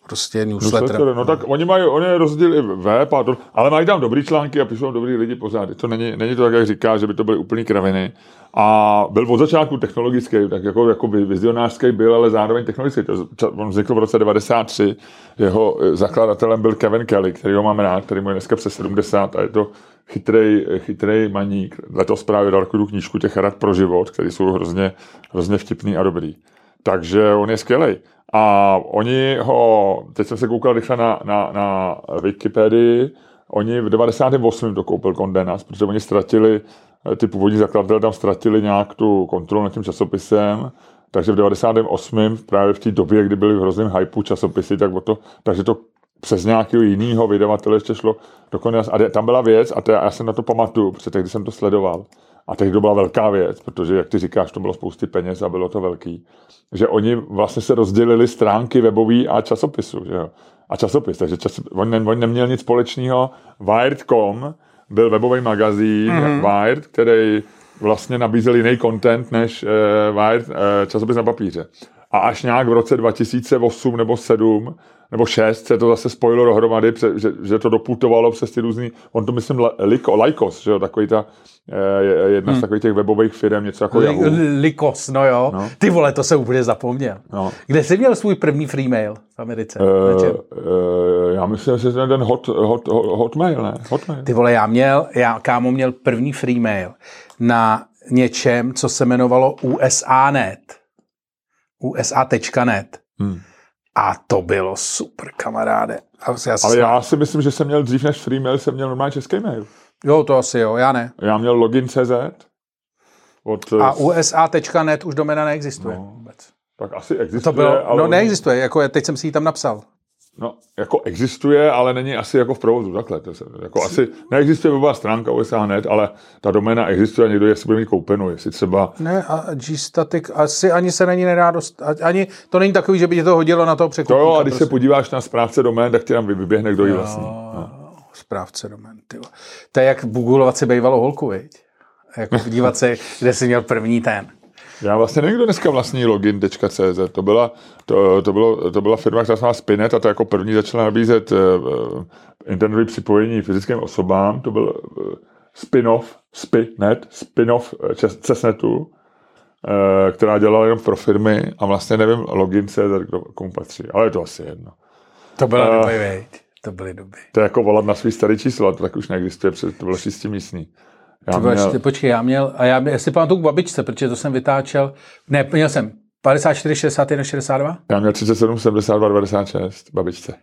prostě newsletter. newsletter. No tak oni mají, oni rozdělili web, a to, ale mají tam dobrý články a píšou dobrý lidi pořád. To není, není to tak, jak říká, že by to byly úplný kraviny. A byl od začátku technologický, tak jako, jako vizionářský byl, ale zároveň technologický. To, on vznikl v roce 93. Jeho zakladatelem byl Kevin Kelly, který ho mám rád, který mu je dneska přes 70 a je to chytrej, chytrej maník. Letos právě dal tu knížku těch rad pro život, které jsou hrozně, hrozně vtipný a dobrý. Takže on je skvělý. A oni ho, teď jsem se koukal rychle na, na, na Wikipedii, oni v 98. to koupil Condenas, protože oni ztratili, ty původní zakladatelé tam ztratili nějak tu kontrolu nad tím časopisem, takže v 98. právě v té době, kdy byli v hrozném hypeu časopisy, tak to, takže to přes nějakého jiného vydavatele ještě šlo dokonce. A tam byla věc, a to, já se na to pamatuju, protože tehdy jsem to sledoval. A tehdy to byla velká věc, protože, jak ty říkáš, to bylo spousty peněz a bylo to velký. Že oni vlastně se rozdělili stránky webový a časopisu. Že jo? A časopis, takže čas, on, ne, on neměl nic společného. Wired.com byl webový magazín mm-hmm. Wired, který vlastně nabízel jiný content než uh, Wired, uh, časopis na papíře. A až nějak v roce 2008 nebo 7 nebo 6 se to zase spojilo dohromady, že, že to doputovalo přes ty různý, on to myslím Liko, Lycos, že jo, takový ta, eh, jedna hmm. z takových těch webových firm, něco jako Yahoo. Lycos, no jo. No. Ty vole, to se úplně zapomněl. No. Kde jsi měl svůj první free mail v Americe? Uh, uh, já myslím, že ten hot, hot, hot, hotmail, ne? Hotmail. Ty vole, já měl, já kámo měl první free mail na něčem, co se jmenovalo USA.net. USA.net. Hmm. A to bylo super, kamaráde. Já Ale já si myslím, že jsem měl dřív než free mail, jsem měl normálně český mail. Jo, to asi jo, já ne. Já měl login.cz. Od, a USA.net už domena neexistuje no, vůbec. Tak asi existuje. To bylo, ale... No neexistuje, jako teď jsem si ji tam napsal. No, jako existuje, ale není asi jako v provozu, takhle. To se, jako asi neexistuje webová stránka USA.net, ale ta doména existuje a někdo je si bude mít koupenou, jestli třeba... Ne, a G-Static asi ani se na ní nedá dost, ani to není takový, že by tě to hodilo na toho překupníka. To jo, a když prostě. se podíváš na správce domén, tak ti tam vyběhne, kdo ji vlastní. No. Správce domén, ty To je jak googlovat si bývalo holku, viď? Jako podívat se, kde jsi měl první ten. Já vlastně nevím, kdo dneska vlastní login.cz. To byla, to, to, bylo, to byla firma, která se má Spinet a to jako první začala nabízet uh, internetové připojení fyzickým osobám. To byl uh, spin-off, Spinet, spin-off Cessnetu, uh, která dělala jenom pro firmy a vlastně nevím login.cz, kdo komu patří, ale je to asi jedno. To bylo uh, dobrý, to byly doby. To je jako volat na svý starý číslo, to tak už neexistuje, protože to bylo čistě místní. Já měl... ještě, počkej, já měl, a já, já si pamatuju k babičce, protože to jsem vytáčel, ne, měl jsem 54, 61, 62? Já měl 37, 72, 96, babičce.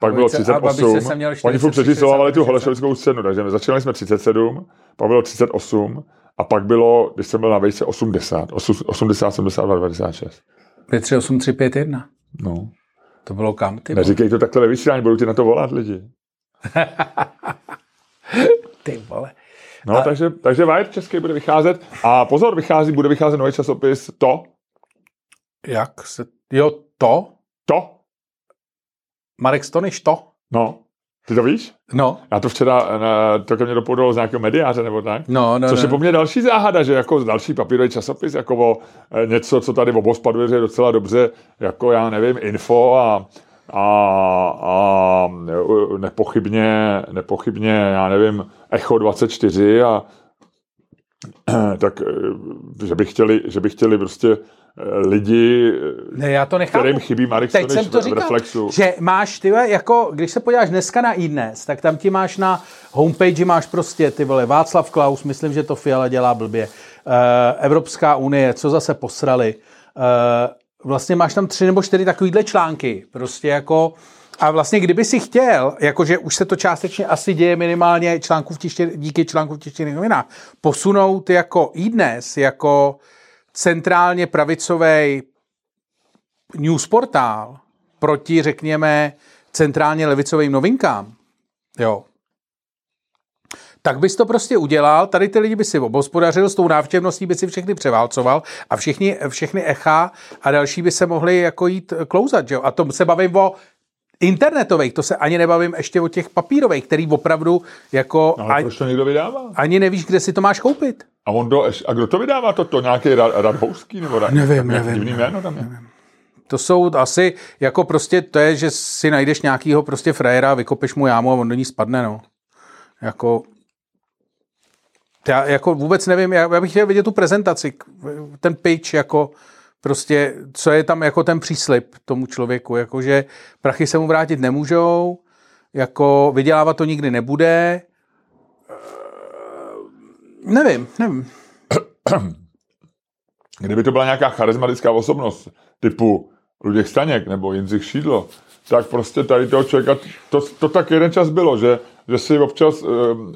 Pak bylo 38. Jsem měl 40, Oni furt přečíslovali tu holešovickou scénu, takže začínali jsme 37, pak bylo 38 a pak bylo, když jsem byl na vejce, 80. 80, 72, 96. 5, 3, 8, 3, 5, 1. No. To bylo kam, ty Neříkej to takhle ve vysílání, budou ti na to volat lidi. ty vole. No, a... takže, takže Wired český bude vycházet. A pozor, vychází, bude vycházet nový časopis To. Jak se... Jo, To? To. Marek Stoniš To? No. Ty to víš? No. Já to včera, to ke mně dopoudalo z nějakého mediáře nebo tak. No, no, Což no. je po mně další záhada, že jako další papírový časopis, jako o e, něco, co tady v obospaduje, je docela dobře, jako já nevím, info a, a, a nepochybně, nepochybně, já nevím, Echo 24 a tak, eh, že by chtěli, že by chtěli prostě eh, lidi, ne, já to nechápu. kterým chybí Marek Teď jsem to říkal, reflexu. Že máš, ty jako, když se podíváš dneska na iDnes, tak tam ti máš na homepage máš prostě, ty vole, Václav Klaus, myslím, že to Fiala dělá blbě, uh, Evropská unie, co zase posrali, uh, vlastně máš tam tři nebo čtyři takovýhle články, prostě jako A vlastně kdyby si chtěl, jakože už se to částečně asi děje minimálně článku v tiště, díky článku v tištěných novinách, posunout jako i dnes, jako centrálně pravicový newsportál proti, řekněme, centrálně levicovým novinkám, jo, tak bys to prostě udělal, tady ty lidi by si obospodařil, s tou návštěvností by si všechny převálcoval a všichni, všechny echa a další by se mohli jako jít klouzat, že jo? A to se bavím o internetových, to se ani nebavím ještě o těch papírových, který opravdu jako... No, ale ani, proč to někdo vydává? ani nevíš, kde si to máš koupit. A, on do, a kdo to vydává? To, to nějaký Rad, Radhouský? Nebo Rad, Nevím, nevím, Divný jméno tam je? To jsou asi jako prostě, to je, že si najdeš nějakýho prostě frajera, vykopeš mu jámu a on do ní spadne, no. Jako, já jako vůbec nevím, já, já bych chtěl vidět tu prezentaci, ten pitch, jako prostě, co je tam jako ten příslip tomu člověku, jako že prachy se mu vrátit nemůžou, jako vydělávat to nikdy nebude, nevím, nevím. Kdyby to byla nějaká charismatická osobnost, typu Luděk Staněk nebo Jindřich Šídlo, tak prostě tady toho člověka, to, to tak jeden čas bylo, že, že si občas e,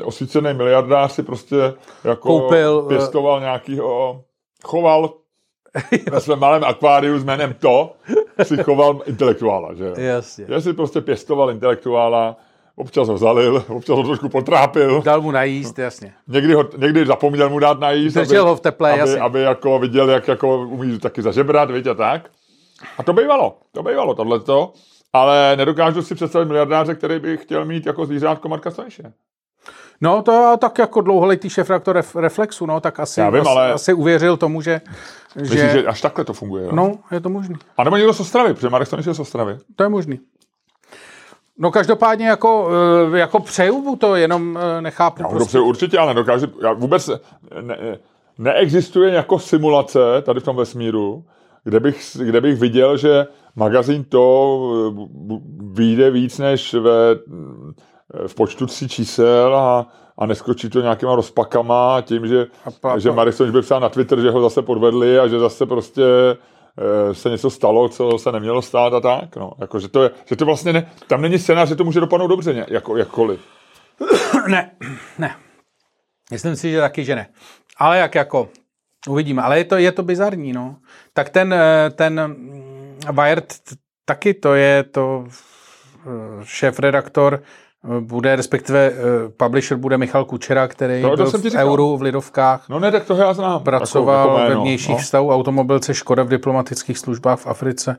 osvícený miliardář si prostě jako Koupil, eh, pěstoval nějakýho, choval ve svém malém akváriu s jménem to, si choval intelektuála, že jo? Jasně. Že si prostě pěstoval intelektuála, občas ho zalil, občas ho trošku potrápil, Dal mu najíst, jasně. někdy, ho, někdy zapomněl mu dát najíst, Držel ho v teple, aby, jasně. aby jako viděl, jak jako umí taky zažebrat, viď, a tak. A to bývalo, to bývalo, tohleto. Ale nedokážu si představit miliardáře, který by chtěl mít jako zvířátko Marka Staniše. No to tak jako dlouholetý šéf ref, Reflexu, no tak asi, Já vím, asi, ale- asi uvěřil tomu, že, Myslíš, že, že až takhle to funguje, jo? no, je to možný. A nebo někdo z Ostravy, protože Marek Staniš je z Ostravy. To je možný. No každopádně jako, eh, jako přeju mu to, jenom eh, nechápu. Já prostě... určitě, ale nedokážu, já vůbec ne, neexistuje jako simulace tady v tom vesmíru, kde bych, kde bych viděl, že magazín to eh, vyjde víc než ve, v počtu tří čísel a, a neskočí to nějakýma rozpakama tím, že, A pa- že Marek Staniš by psal na Twitter, že ho zase podvedli a že zase prostě eh, se něco stalo, co se nemělo stát a tak. No. Jako, že, to je, že to vlastně ne, tam není scénář, že to může dopadnout dobře, ně- jako, jakkoliv. Ne, ne. Myslím si, že taky, že ne. Ale jak jako, uvidíme. Ale je to, je to bizarní, no. Tak ten, eh, ten Wired taky to je to eh, šéf-redaktor eh, bude, respektive eh, publisher bude Michal Kučera, který to byl ti v. Euru v Lidovkách. No ne, tak to já znám. Pracoval jako, jako ve vnějších no. vztahů automobilce Škoda v diplomatických službách v Africe.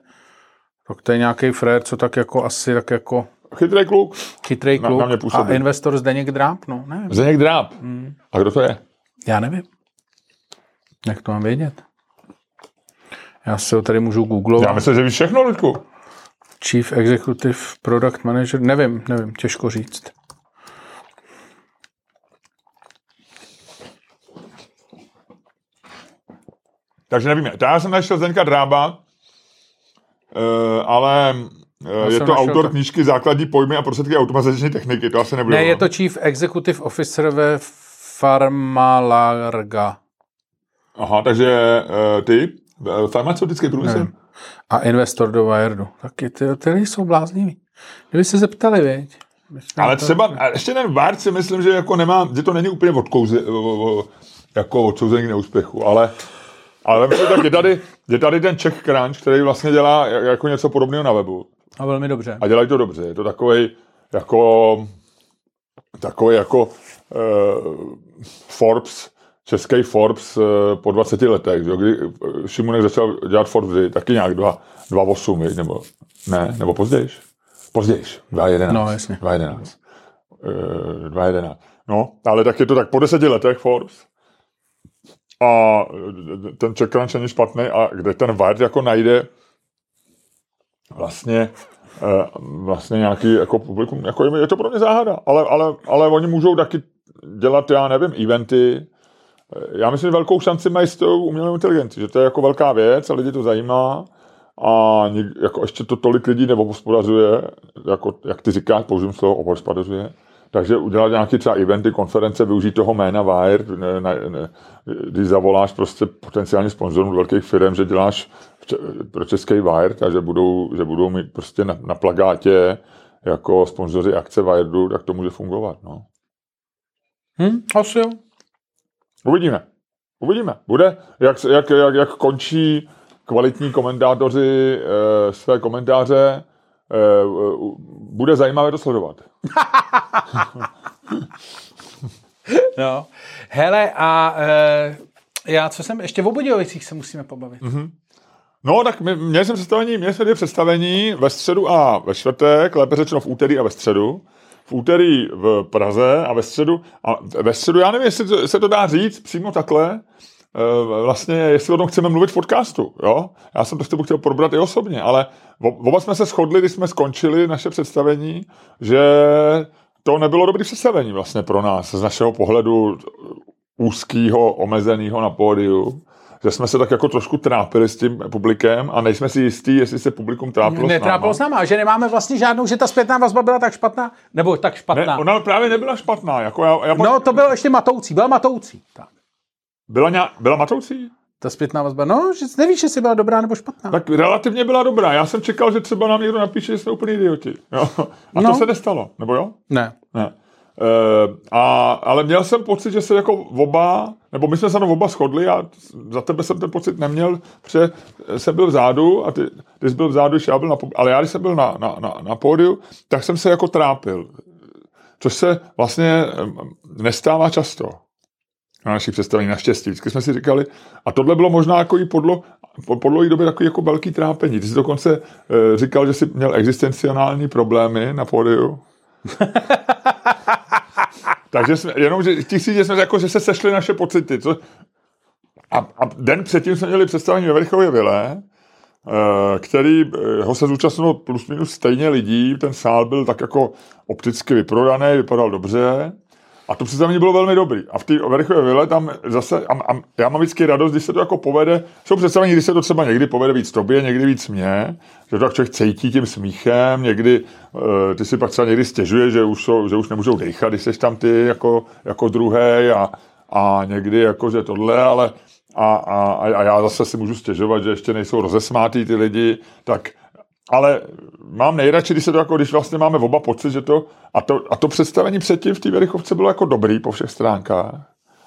Tak to je nějaký frér, co tak jako asi tak jako Chytrý kluk. chytrý Na- kluk na mě a investor Zdeněk Dráb, no nevím. Zdeněk Dráb. Hmm. A kdo to je? Já nevím. Jak to mám vědět? Já si ho tady můžu googlovat. Já myslím, že víš všechno, Ludku. Chief Executive Product Manager, nevím, nevím, těžko říct. Takže nevíme. Já jsem našel Zdeňka Drába, eh, ale eh, je jsem to autor to- knížky Základní pojmy a prostředky automatizační techniky. To asi nebude. Ne, je to Chief Executive Officer ve Farmalarga Aha, takže eh, ty, farmaceutický průmysl. Nevím. a investor do Wiredu. Taky ty, ty jsou blázniví. Kdyby se zeptali, věď. Ale to- třeba, a ještě ten Vard si myslím, že jako nemá, že to není úplně odkouze, jako odsouzený k neúspěchu, ale ale si, tak je tady, je tady ten Czech Crunch, který vlastně dělá jako něco podobného na webu. A velmi dobře. A dělají to dobře. Je to takový jako takový jako uh, Forbes, český Forbes uh, po 20 letech, že? jo, kdy eh, Šimonek začal dělat Forbes taky nějak 2,8, viď? nebo ne, nebo později. Později, 2,11. No, jasně. 2,11. Uh, 2,11. No, ale tak je to tak po deseti letech Forbes. A eh, ten Crunch není špatný a kde ten Wired jako najde vlastně eh, vlastně nějaký jako publikum, jako je, je to pro mě záhada, ale, ale, ale oni můžou taky dělat, já nevím, eventy. Já myslím, že velkou šanci mají s tou umělou inteligencí, že to je jako velká věc a lidi to zajímá a nik, jako ještě to tolik lidí neobhospodařuje, jako, jak ty říkáš, použijím slovo obhospodařuje, takže udělat nějaké třeba eventy, konference, využít toho jména Wire, ne, ne, ne, když zavoláš prostě potenciálně sponzorům velkých firm, že děláš pro český Wire, takže budou, že budou mít prostě na, na plagátě jako sponzoři akce Wiredu, tak to může fungovat. No. Hm, asi jo. Uvidíme. Uvidíme. Bude, jak, jak, jak, jak končí kvalitní komentátoři e, své komentáře, e, bude zajímavé to sledovat. no. Hele, a e, já, co jsem, ještě v Obudějovicích se musíme pobavit. Mm-hmm. No, tak my, měli jsem představení, měli jsme dvě představení ve středu a ve čtvrtek, lépe řečeno v úterý a ve středu. V úterý v Praze a ve středu, a ve středu, já nevím, jestli se to dá říct přímo takhle, e, vlastně, jestli o tom chceme mluvit v podcastu, jo? Já jsem to s tebou chtěl probrat i osobně, ale oba jsme se shodli, když jsme skončili naše představení, že to nebylo dobré představení vlastně pro nás z našeho pohledu úzkého, omezeného na pódiu že jsme se tak jako trošku trápili s tím publikem a nejsme si jistí, jestli se publikum trápilo Netrápilo s náma. že nemáme vlastně žádnou, že ta zpětná vazba byla tak špatná, nebo tak špatná. Ne, ona právě nebyla špatná. Jako já, já no, to bylo ještě matoucí, byla matoucí. Tak. Byla, nějak, byla matoucí? Ta zpětná vazba, no, že nevíš, jestli byla dobrá nebo špatná. Tak relativně byla dobrá. Já jsem čekal, že třeba nám někdo napíše, že jsme úplně idioti. Jo? A no. to se nestalo, nebo jo? Ne. Ne. Uh, a, ale měl jsem pocit, že se jako oba, nebo my jsme se na oba shodli a za tebe jsem ten pocit neměl, protože jsem byl vzadu a ty, ty jsi byl vzadu, já byl na ale já když jsem byl na, na, na, na pódiu, tak jsem se jako trápil. Což se vlastně nestává často na našich představení, naštěstí. Vždycky jsme si říkali, a tohle bylo možná jako i podlo, po podlojí době takový jako velký trápení. Ty jsi dokonce e, říkal, že jsi měl existenciální problémy na pódiu. Takže jsme, jenom, že ti si, že jsme jako, že se sešly naše pocity. Co? A, a den předtím jsme měli představení ve Vrchově Vile, eh, který eh, ho se zúčastnilo plus minus stejně lidí, ten sál byl tak jako opticky vyprodaný, vypadal dobře. A to představení bylo velmi dobrý. A v té Verchové vile tam zase, a, a, já mám vždycky radost, když se to jako povede, jsou představení, když se to třeba někdy povede víc tobě, někdy víc mě, že to tak člověk cítí tím smíchem, někdy uh, ty si pak třeba někdy stěžuje, že už, jsou, že už nemůžou dechat, když jsi tam ty jako, jako druhý a, a někdy jako, že tohle, ale a, a, a já zase si můžu stěžovat, že ještě nejsou rozesmátý ty lidi, tak ale mám nejradši, když se to jako, když vlastně máme oba pocit, že to, a to, a to představení předtím v té Verichovce bylo jako dobrý po všech stránkách.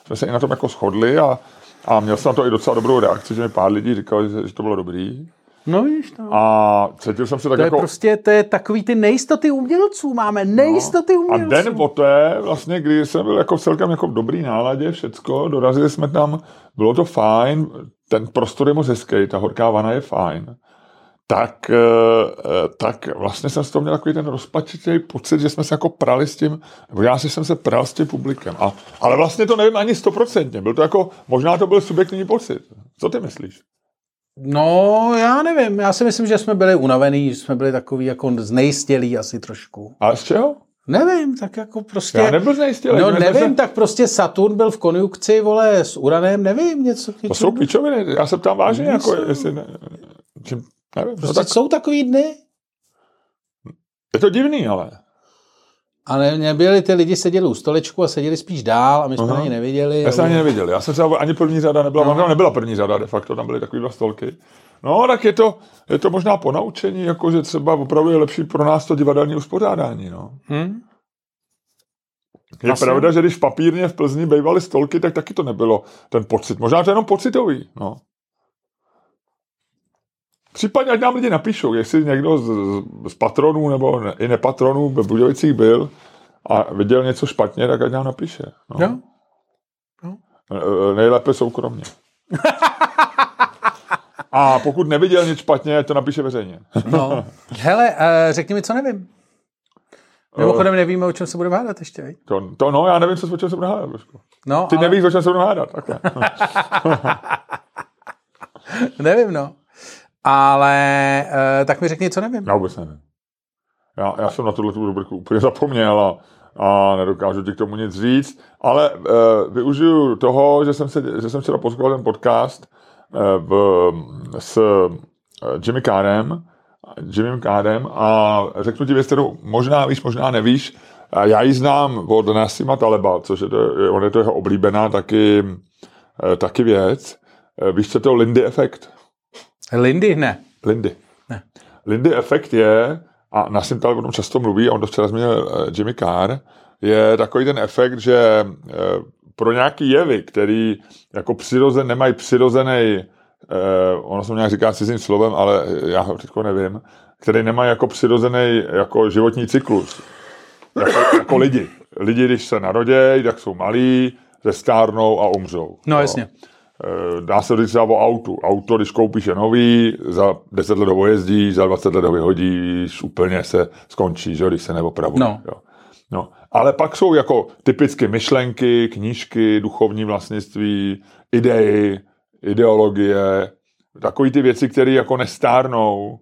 Jsme se i na tom jako shodli a, a měl jsem na to i docela dobrou reakci, že mi pár lidí říkali, že, že to bylo dobrý. No víš to. A cítil jsem se tak to jako... Je prostě, to je takový ty nejistoty umělců, máme nejistoty no. umělců. A den poté, vlastně, kdy jsem byl jako celkem jako v dobrý náladě, všecko, dorazili jsme tam, bylo to fajn, ten prostor je moc hezký, ta horká vana je fajn tak, eh, eh, tak vlastně jsem z toho měl takový ten rozpačitý pocit, že jsme se jako prali s tím, nebo já si jsem se pral s tím publikem. A, ale vlastně to nevím ani stoprocentně. Byl to jako, možná to byl subjektivní pocit. Co ty myslíš? No, já nevím. Já si myslím, že jsme byli unavený, že jsme byli takový jako znejistělí asi trošku. A z čeho? Nevím, tak jako prostě... Já nebyl znejistělý. No nevím, se... tak prostě Saturn byl v konjunkci, vole, s Uranem, nevím, něco. To jsou pičoviny, já se ptám vážně, jako, jestli ne, čím, Nevím, prostě no tak... jsou takový dny. Je to divný, ale. Ale nebyli ty lidi seděli u stolečku a seděli spíš dál a my jsme uh-huh. ani neviděli. Já jsem ani neviděl. Já jsem třeba ani první řada nebyla, no. nebyla první řada de facto, tam byly takové dva stolky. No, tak je to, je to možná ponaučení, jako že třeba opravdu je lepší pro nás to divadelní uspořádání, no. Hmm? Je Asi. pravda, že když papírně v Plzni bývaly stolky, tak taky to nebylo ten pocit. Možná to je jenom pocitový, no. Případně, ať nám lidi napíšou, jestli někdo z, z patronů nebo ne, i nepatronů ve Budějovicích byl a viděl něco špatně, tak ať nám napíše. No. Jo? Jo. Nejlépe soukromně. A pokud neviděl nic špatně, to napíše veřejně. no. Hele, uh, řekni mi, co nevím. Mimochodem nevíme, o čem se budeme hádat ještě. To, to, no, já nevím, co, o čem se budeme hádat. No, Ty ale... nevíš, o čem se budeme hádat. Takhle. nevím, no. Ale uh, tak mi řekni, co nevím. Já vůbec nevím. Já, já jsem na tuhle tu rubriku úplně zapomněl a, a nedokážu ti k tomu nic říct, ale uh, využiju toho, že jsem, se, že jsem včera poslouchal ten podcast uh, v, s Jimmy Kárem, Jimmy Kárem a řeknu ti věc, kterou možná víš, možná nevíš. Já ji znám od Nasima Taleba, což je to, on je to jeho oblíbená taky, taky věc. Víš, co to Lindy efekt? Lindy ne. Lindy. Ne. Lindy efekt je, a Nassim Taleb o tom často mluví, a on to včera zmínil eh, Jimmy Carr, je takový ten efekt, že eh, pro nějaký jevy, který jako přirozen, nemají přirozený, eh, ono se nějak říká cizím slovem, ale já ho teďko nevím, který nemají jako přirozený jako životní cyklus. Jako, jako lidi. Lidi, když se narodějí, tak jsou malí, zestárnou a umřou. No Jo. jasně. Dá se říct třeba o autu. Auto, když koupíš je nový, za 10 let ho jezdíš, za 20 let ho vyhodíš, úplně se skončí, že, když se neopravuje. No. Jo. No. Ale pak jsou jako typicky myšlenky, knížky, duchovní vlastnictví, idei, ideologie, takové ty věci, které jako nestárnou,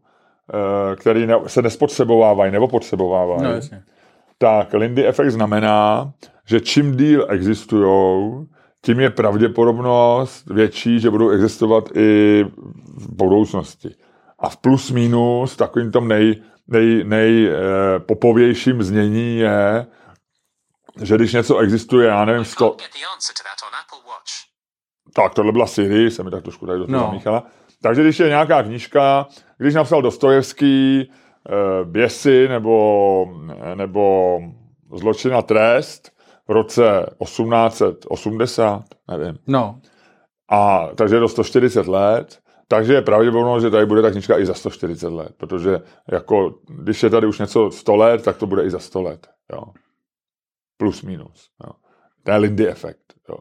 eh, které se nespotřebovávají nebo potřebovávají No jasně. tak Lindy efekt znamená, že čím díl existují, tím je pravděpodobnost větší, že budou existovat i v budoucnosti. A v plus minus takovým tom nej, nej, nej eh, popovějším znění je, že když něco existuje, já nevím, 100, Get the answer to that on Apple Watch. tak tohle byla Siri, se mi tak trošku tady do toho No. zamíchala. Takže když je nějaká knížka, když napsal Dostojevský eh, Běsy nebo, nebo Zločin a trest v roce 1880, nevím, No. a takže to 140 let, takže je pravděpodobnost, že tady bude ta knížka i za 140 let, protože jako, když je tady už něco 100 let, tak to bude i za 100 let. Jo. Plus minus. Jo. To je Lindy efekt. Jo.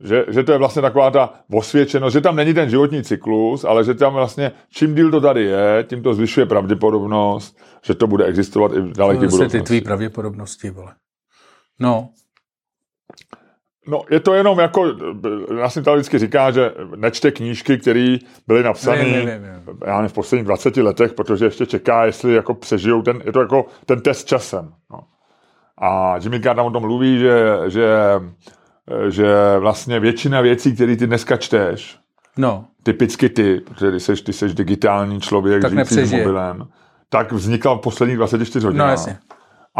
Že, že to je vlastně taková ta osvědčenost, že tam není ten životní cyklus, ale že tam vlastně, čím díl to tady je, tím to zvyšuje pravděpodobnost, že to bude existovat i v daleké Zase ty budoucnosti. tvý pravděpodobnosti, vole. No. No, je to jenom jako, já jsem tady vždycky říká, že nečte knížky, které byly napsané Vím, vím, vím, vím. já nevím, v posledních 20 letech, protože ještě čeká, jestli jako přežijou ten, je to jako ten test časem. No. A Jimmy Carr tam o tom mluví, že, že, že vlastně většina věcí, které ty dneska čteš, No. typicky ty, protože ty seš, ty seš digitální člověk, Tak žijící s mobilem, tak vznikla v posledních 24 hodinách. No jasně.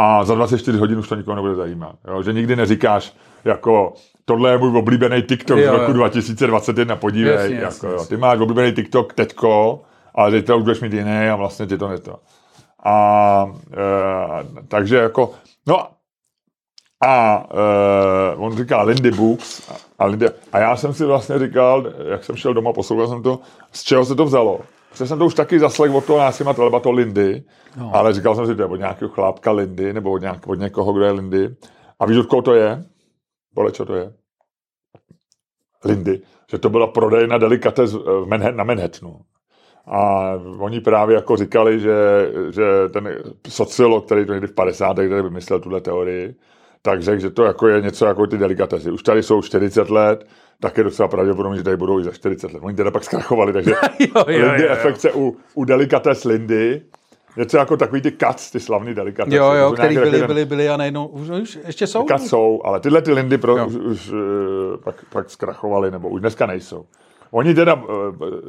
A za 24 hodin už to nikoho nebude zajímat. Jo? Že nikdy neříkáš, jako tohle je můj oblíbený TikTok Jo, z roku jo. 2021, podívej. Jasně, jako, jasně, jo. jasně. Ty máš oblíbený TikTok teďko, ale teď to už budeš mít jiný a vlastně ti to neto. A e, takže jako, no a e, on říká Lindy Books a, Lindy, a já jsem si vlastně říkal, jak jsem šel doma, poslouchal jsem to, z čeho se to vzalo. Protože jsem to už taky zaslech od toho Násima Taleba, to Lindy, no. ale říkal jsem si, to je od nějakého chlápka Lindy, nebo od, nějak, od někoho, kdo je Lindy. A víš, od koho to je? Podle čo to je? Lindy. Že to byla prodejna delikates v Manhattan, na Manhattanu. A oni právě jako říkali, že, že ten sociolog, který to někdy v 50. letech vymyslel tuhle teorii, tak řekl, že to jako je něco jako ty delikatesy. Už tady jsou 40 let, tak je docela pravděpodobně, že tady budou i za 40 let. Oni teda pak zkrachovali, takže Jo, jo, Lindy jo, jo. efekt se u, u delikates Lindy, něco jako takový ty cuts, ty slavný delikatesy. Jo, jo, který byli, takový byli, byli a najednou, už, už ještě jsou? Cuts jsou, ale tyhle ty Lindy pro, Jo. už, už eh, pak, pak zkrachovali, nebo už dneska nejsou. Oni teda uh,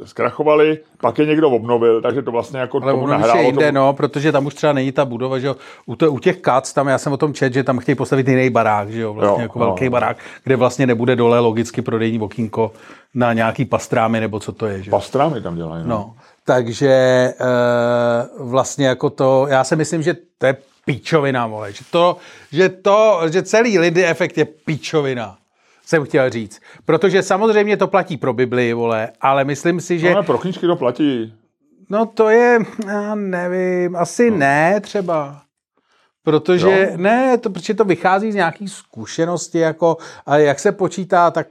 zkrachovali, pak je někdo obnovil, takže to vlastně jako Ale tomu nahrálo jinde, tomu, no, protože tam už třeba není ta budova, že jo. U, to, u těch kac, tam já jsem o tom čet, že tam chtějí postavit jiný barák, že jo, vlastně Jo, jako no. velký barák, kde vlastně nebude dole logicky prodejní okýnko na nějaký pastrámy, nebo co to je, že. Pastrámy tam dělají. No. No, takže e, vlastně jako to, já si myslím, že to je píčovina, vole, že to, že to, že celý Lindy efekt je píčovina, jsem chtěl říct. Protože samozřejmě to platí pro Bibli, vole, ale myslím si, že... No, ale pro knížky to platí. No to je, já nevím, asi no. ne třeba. Protože, Jo. ne, to, protože to vychází z nějaký zkušenosti, jako, a jak se počítá, tak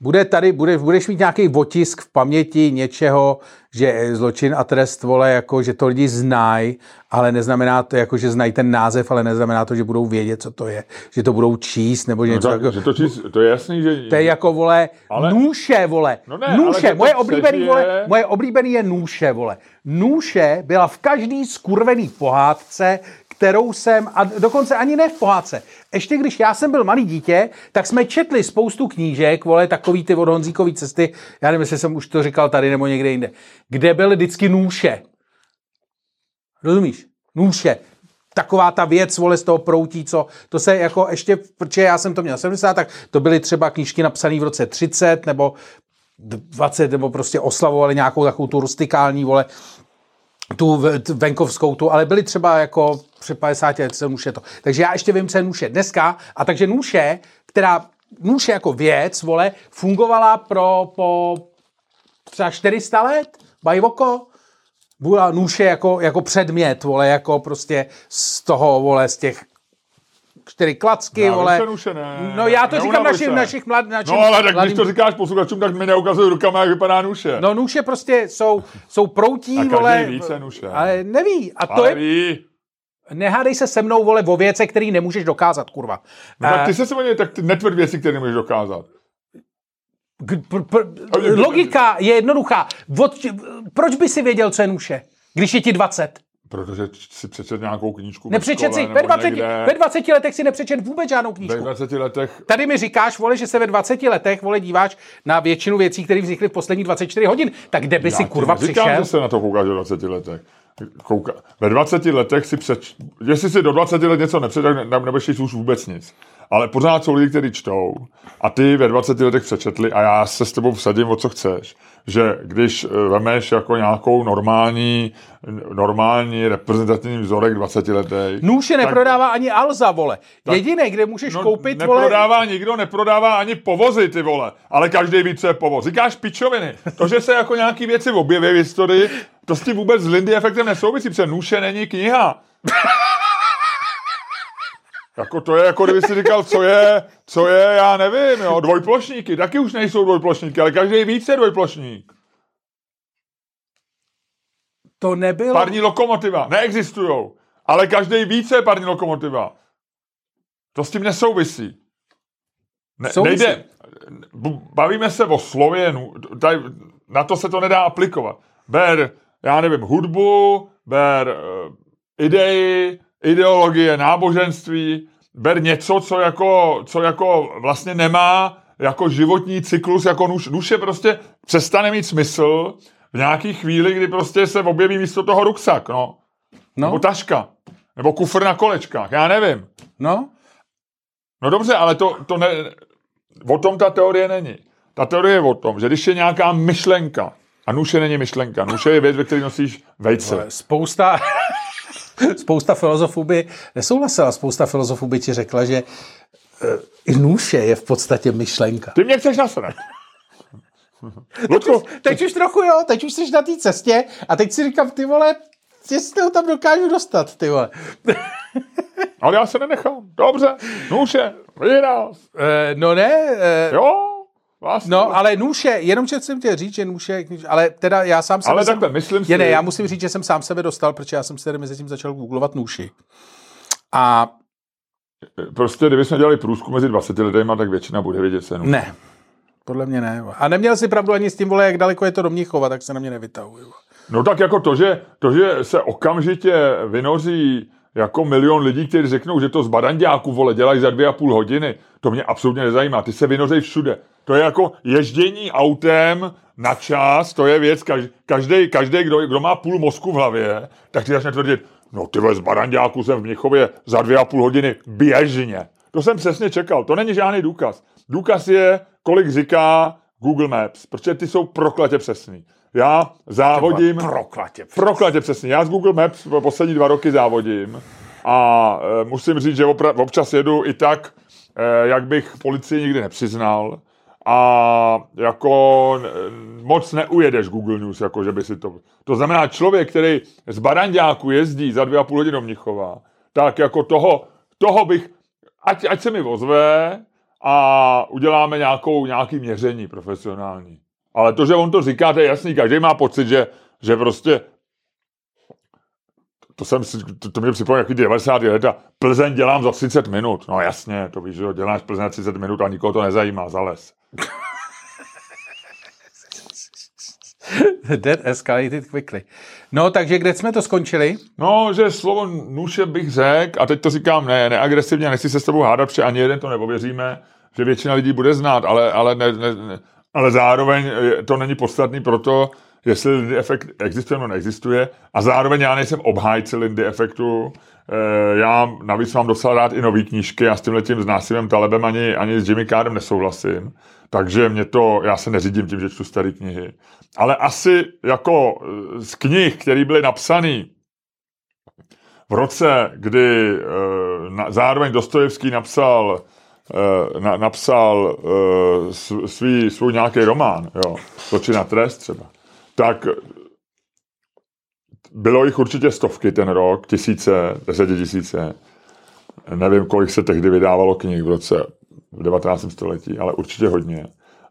bude tady, bude, budeš mít nějaký otisk v paměti něčeho, že zločin a trest, vole, jako, že to lidi znají, ale neznamená to, jako, že znají ten název, ale neznamená to, že budou vědět, co to je, že to budou číst, nebo že No, něco tak, jako, že to, čís, to je jasný, že... to je jako, vole, ale... Nůše, vole. No ne, nůše, moje oblíbený, přežije- vole, moje oblíbený je nůše, vole. Nůše byla v každý skurvený pohádce, kterou jsem, a dokonce ani ne v pohádce. Ještě když já jsem byl malý dítě, tak jsme četli spoustu knížek, vole, takový ty od Honzíkový cesty, já nevím, jestli jsem už to říkal tady nebo někde jinde, kde byly vždycky nůše. Rozumíš? Nůše. taková ta věc, vole, z toho proutí, co, to se jako ještě, protože já jsem to měl 70, tak to byly třeba knížky napsané v roce 30, nebo 20, nebo prostě oslavovali nějakou takovou tu rustikální, vole, tu venkovskou tu, ale byly třeba jako před 50 let se nůše to. Takže já ještě vím, co je nůše dneska. A takže nůše, která nůše jako věc, vole, fungovala pro po třeba 400 let, bajvoko, byla nůše jako, jako předmět, vole, jako prostě z toho, vole, z těch čtyři klacky, Já vole. nůše, ne, no já to říkám našim, našich mlad, našim No ale tak mladým- když to říkáš posluchačům, tak mi neukazují rukama, jak vypadá nůše. No nůše prostě jsou, jsou proutí, A vole. ví, co je nůše. Ale neví. A to ale je, ví. nehádej se se mnou, vole, o věce, který nemůžeš dokázat, kurva. No, tak Eh, ty se se tak ty netvrd věci, které nemůžeš dokázat. K- pr, pr, logika je jednoduchá. Od, proč by si věděl, co je nůše, když je ti 20? Protože si přečet nějakou knížku. ve Nepřečet si, ve nebo 20, někde. ve 20 letech si nepřečet vůbec žádnou Ve knížku. 20 letech Tady mi říkáš, vole, že se ve 20 letech, vole, díváš na většinu věcí, které vznikly v posledních 24 hodin. Tak kde by si Já ti kurva neříkám, přišel? že se na to koukáš ve 20 letech. Kouka... Ve 20 letech si přeč... Jestli si do 20 let něco nepřečet, tak ne- nebudeš už vůbec nic. Ale pořád jsou lidi, kteří čtou a ty ve 20 letech přečetli a já se s tebou vsadím, o co chceš. Že když eh, vemeš jako nějakou normální, normální reprezentativní vzorek 20 letech, Nůše neprodává ani Alza, vole. Jediné, kde můžeš No, koupit, vole, neprodává nikdo, neprodává ani povozy, ty vole. Ale každý ví, co je povoz. Říkáš pičoviny. To, že se jako nějaký věci objeví v historii, to s tím vůbec s Lindy efektem nesouvisí, protože Nůše není kniha. Jako to je, jako kdyby si říkal, co je, co je, já nevím, jo, dvojplošníky, taky už nejsou dvojplošníky, ale každý víc je dvojplošník. to nebylo... Parní lokomotiva, neexistujou, ale každý více je parní lokomotiva. To s tím nesouvisí. Ne, Souvisí. nejde, bavíme se o slově, nu- tady, na to se to nedá aplikovat. Ber, já nevím, hudbu, ber uh, idei, ideologie, náboženství, ber něco, co jako, co jako vlastně nemá jako životní cyklus, jako nůž je prostě přestane mít smysl v nějaký chvíli, kdy prostě se objeví místo toho ruksak, no. No, Nebo taška. Nebo kufr na kolečkách, já nevím. no, No dobře, ale to, to ne, o tom ta teorie není. Ta teorie je o tom, že když je nějaká myšlenka, a nůše není myšlenka, nůše je věc, ve které nosíš vejce. spousta, spousta filozofů by nesouhlasila, spousta filozofů by ti řekla, že eh, i nůše je v podstatě myšlenka. Ty mě chceš nasrat. Ludku, Teď už trochu jo, teď už jsi na té cestě a teď si říkám, ty vole, jestli ho tam dokážu dostat, ty vole. ale já se nenechám. Dobře, nůše, vyhrál. Eh, no ne, eh, Jo, vlastně. No, ale nůše, jenom že jsem chtěl říct, že nůše, ale teda já sám sebe Ale jsem, takhle, myslím je, ne, si- já musím říct, že jsem sám sebe dostal, protože já jsem si tady mezi tím začal googlovat nůši. A Prostě, kdybychom dělali průzkum mezi 20 lidema, tak většina bude vědět se ne, podle mě ne. A neměl si pravdu ani s tím, vole, jak daleko je to do Mnichova, tak se na mě nevytahuj. vole. No tak jako to, že, to, že se okamžitě vynoří jako milion lidí, kteří řeknou, že to z badanďáku, vole, dělají za dvě a půl hodiny, to mě absolutně nezajímá. Ty se vynořej všude. To je jako ježdění autem na čas, to je věc, každý, každý kdo, kdo má půl mozku v hlavě, tak ti začne tvrdit, no ty z badanďáku jsem v Mnichově za dvě a půl hodiny běžně. To jsem přesně čekal, to není žádný důkaz. Důkaz je, kolik říká Google Maps, protože ty jsou prokletě přesný. Já závodím... Proklatě. Proklatě přesně. Já z Google Maps po poslední dva roky závodím a e, musím říct, že opra- občas jedu i tak, e, jak bych policii nikdy nepřiznal a jako moc neujedeš Google News, jako že by si to... To znamená, člověk, který z Baranďáku jezdí za dvě a půl hodiny do Mnichova, tak jako toho, toho bych, ať, ať se mi ozve a uděláme nějakou, nějaký měření profesionální. Ale to, že on to říká, to je jasný. Každý má pocit, že, že prostě to, jsem to, to mě připomíná jaký 90. leta. Plzeň dělám za 30 minut. No jasně, to víš, že jo, děláš Plzeň za 30 minut a nikoho to nezajímá, zales. That escalated quickly. No, takže kde jsme to skončili? No, že slovo nůše bych řekl, a teď to říkám ne, neagresivně, nechci se s tebou hádat, protože ani jeden to neověříme, že většina lidí bude znát, ale, ale, ne, ne, ne, ale zároveň je- to není podstatný proto, jestli Lindy efekt existuje nebo neexistuje. A zároveň já nejsem obhájce Lindy efektu. eh, já navíc mám docela rád i nový knížky, já s tím s Násimem Talebem ani, ani s Jimmy Cardem nesouhlasím, takže mě to, já se neřídím tím, že čtu staré knihy. Ale asi jako eh, z knih, které byly napsané v roce, kdy zároveň Dostojevský napsal na, napsal eh, sv- svý, svůj nějaký román, jo, Zločin a trest třeba, tak bylo jich určitě stovky ten rok, tisíce, desetitisíce. Nevím, kolik se tehdy vydávalo knih v roce v 19. století, ale určitě hodně.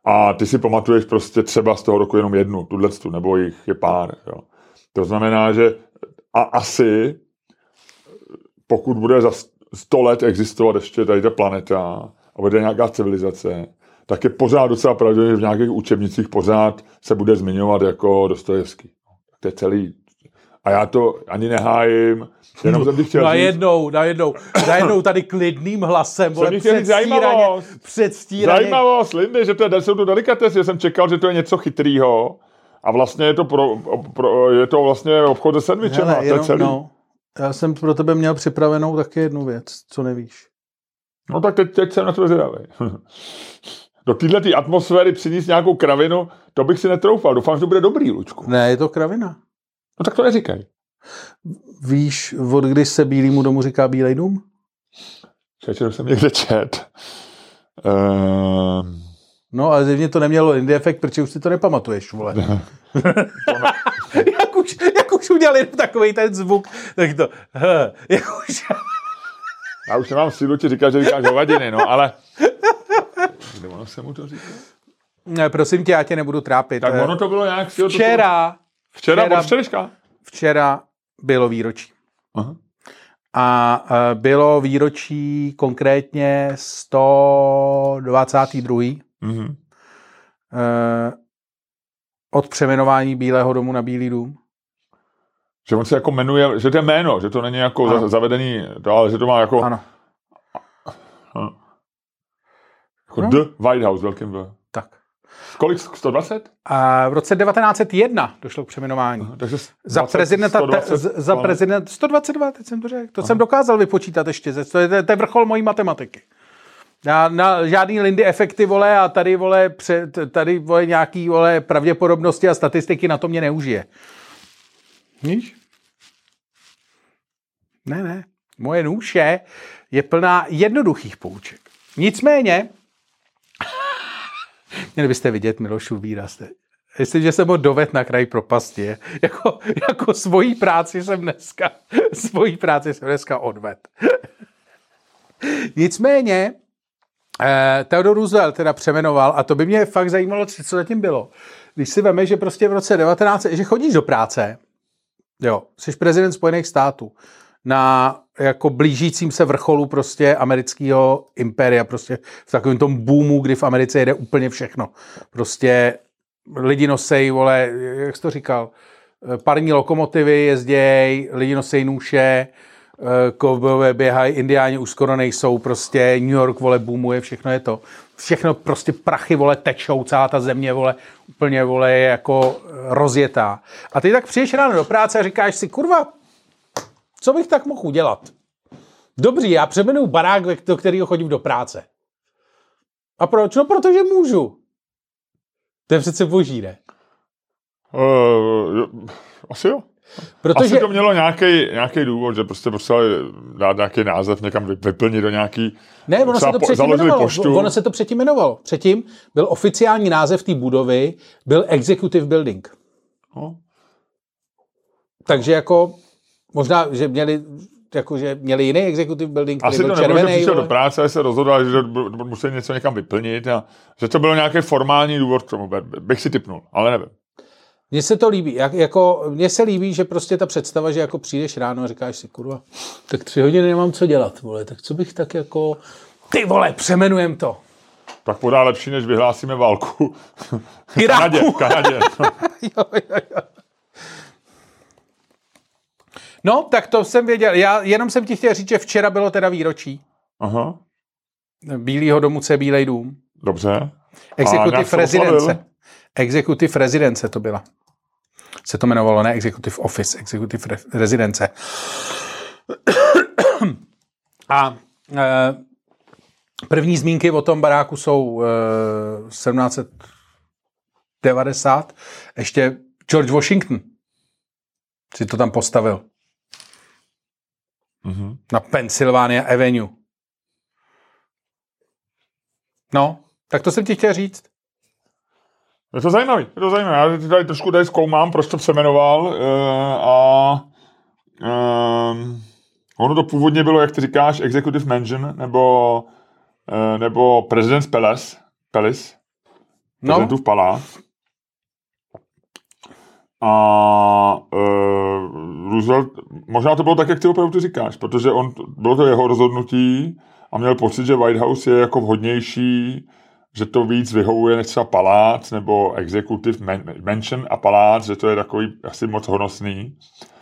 A ty si pamatuješ prostě třeba z toho roku jenom jednu, tuhle nebo jich je pár. Jo. To znamená, že a asi pokud bude za 100 let existovat ještě tady ta planeta a bude nějaká civilizace, tak je pořád docela pravděpodobně, že v nějakých učebnicích pořád se bude zmiňovat jako Dostojevský. To je celý. A já to ani nehájím, jenom jsem ti chtěl říct, Najednou, najednou, tady klidným hlasem, vole, chtěl říct předstíraně, zajímavost. předstíraně. Zajímavost, Lindy, že to je, jsou to delikatezy, že jsem čekal, že to je něco chytrýho a vlastně je to, pro, pro, je to vlastně obchod se sandvičem. Hele, to je jenom, celý. No. Já jsem pro tebe měl připravenou taky jednu věc, co nevíš. no tak teď, teď jsem na to zvědavý. Do této atmosféry přinést nějakou kravinu, to bych si netroufal. Doufám, že to bude dobrý, Lučku. Ne, je to kravina. No tak to neříkej. Víš, od kdy se Bílýmu domu říká Bílej dům? Čečer jsem někde čet. Ehm, No, ale zjevně to nemělo indie efekt, protože už si to nepamatuješ, vole. jak, už, jak už udělali jenom takový ten zvuk, tak to, he, jak už, já už nemám sílu ti říkat, že říkáš hovadiny, no, ale... Kde ono se mu to říká? ne, prosím tě, já tě nebudu trápit. Tak Eh, ono to bylo nějak... Včera, Včera, včera- včerejška. včera bylo výročí. Aha. A eh, bylo výročí konkrétně 122. Mhm. eh, od přeměnování Bílého domu na Bílý dům. Že on se jako jmenuje, že to je jméno, že to není jako Ano. za, zavedený, to, ale že to má jako, Ano, jako No. The White House, velkým V. tak. Kolik? 120? A v roce 1901 došlo k přeměnování. Takže Za 20, prezidenta, 120, te, za ano. prezident 122, teď jsem to řekl. To jsem dokázal vypočítat ještě. To je, to je vrchol mojí matematiky. Já na žádný Lindy efekty, vole, a tady, vole, pře, t- tady, vole, nějaký, vole, pravděpodobnosti a statistiky na to mě neužije. Víš? Ne, ne. Moje nůše je plná jednoduchých pouček. Nicméně, měli byste vidět Milošův výraz. teď. Myslím, že jsem ho doved na kraj propasti. Jako, jako svojí práci jsem dneska, svojí práci jsem dneska odved. Nicméně, eh, Theodore Roosevelt teda přemenoval, a to by mě fakt zajímalo, co zatím bylo. Když si veme, že prostě v roce 19, že chodíš do práce, jo, jsi prezident Spojených států, na jako blížícím se vrcholu prostě amerického impéria, prostě v takovém tom boomu, kdy v Americe jede úplně všechno. Prostě lidi nosej, vole, jak jsi to říkal, eh, parní lokomotivy jezděj, lidi nosej nůše, eh, kovbojové běhají, indiáni už skoro nejsou, prostě New York, vole, boomuje, všechno je to. Všechno prostě prachy, vole, tečou, celá ta země, vole, úplně, vole, je jako rozjetá. A ty tak přijdeš ráno do práce a říkáš si, kurva, co bych tak mohl udělat? Dobrý, já přeměnuju barák, ve- do kterého chodím do práce. A proč? No, protože můžu. To je přece boží, ne? Uh, asi jo. Protože, Asi to mělo nějaký, nějaký důvod, že prostě potřebovali dát nějaký název, někam vy- vyplnit do nějaký... ne, ono se to předtím jmenovalo. poštu. Ono se to předtím jmenovalo. Předtím byl oficiální název té budovy, byl Executive Building. No, Takže jako, možná, že měli, jako, že měli jiný Executive Building, který Asi byl to nebylo, že červený. přišel do vole. práce a se rozhodl, že museli něco někam vyplnit a že to byl nějaký formální důvod k tomu, bych si typnul, ale nevím. Mně se to líbí. Jak, jako, mně se líbí, že prostě ta představa, že jako přijdeš ráno a říkáš si, kurva, tak tři hodiny nemám co dělat, vole, tak co bych tak jako, ty vole, přemenujem to. Tak podá lepší, než vyhlásíme válku. Iráku. Kanadě, Kanadě. jo, jo, jo. No, tak to jsem věděl. Já jenom jsem ti chtěl říct, že včera bylo teda výročí Aha, Bílého domu, je Bílej dům. dobře. Executive se rezidence. Executive rezidence to byla. Se to jmenovalo, ne Executive Office, Executive re- rezidence. A eh, první zmínky o tom baráku jsou eh, 1790. Ještě George Washington si to tam postavil. Mhm. Na Pennsylvania Avenue. No, tak to jsem ti chtěl říct. Je to zajímavý, je to zajímavé. Já teď tady trošku tady zkoumám, proč to přemenoval uh, a um, ono to původně bylo, jak ty říkáš, Executive Mansion nebo, uh, nebo President's Palace, Palace No, prezidentův palác. A uh, Roosevelt, možná to bylo tak, jak ty opravdu říkáš, protože on, bylo to jeho rozhodnutí a měl pocit, že White House je jako vhodnější, že to víc vyhovuje než třeba palác nebo executive man, mansion a palác, že to je takový asi moc honosný.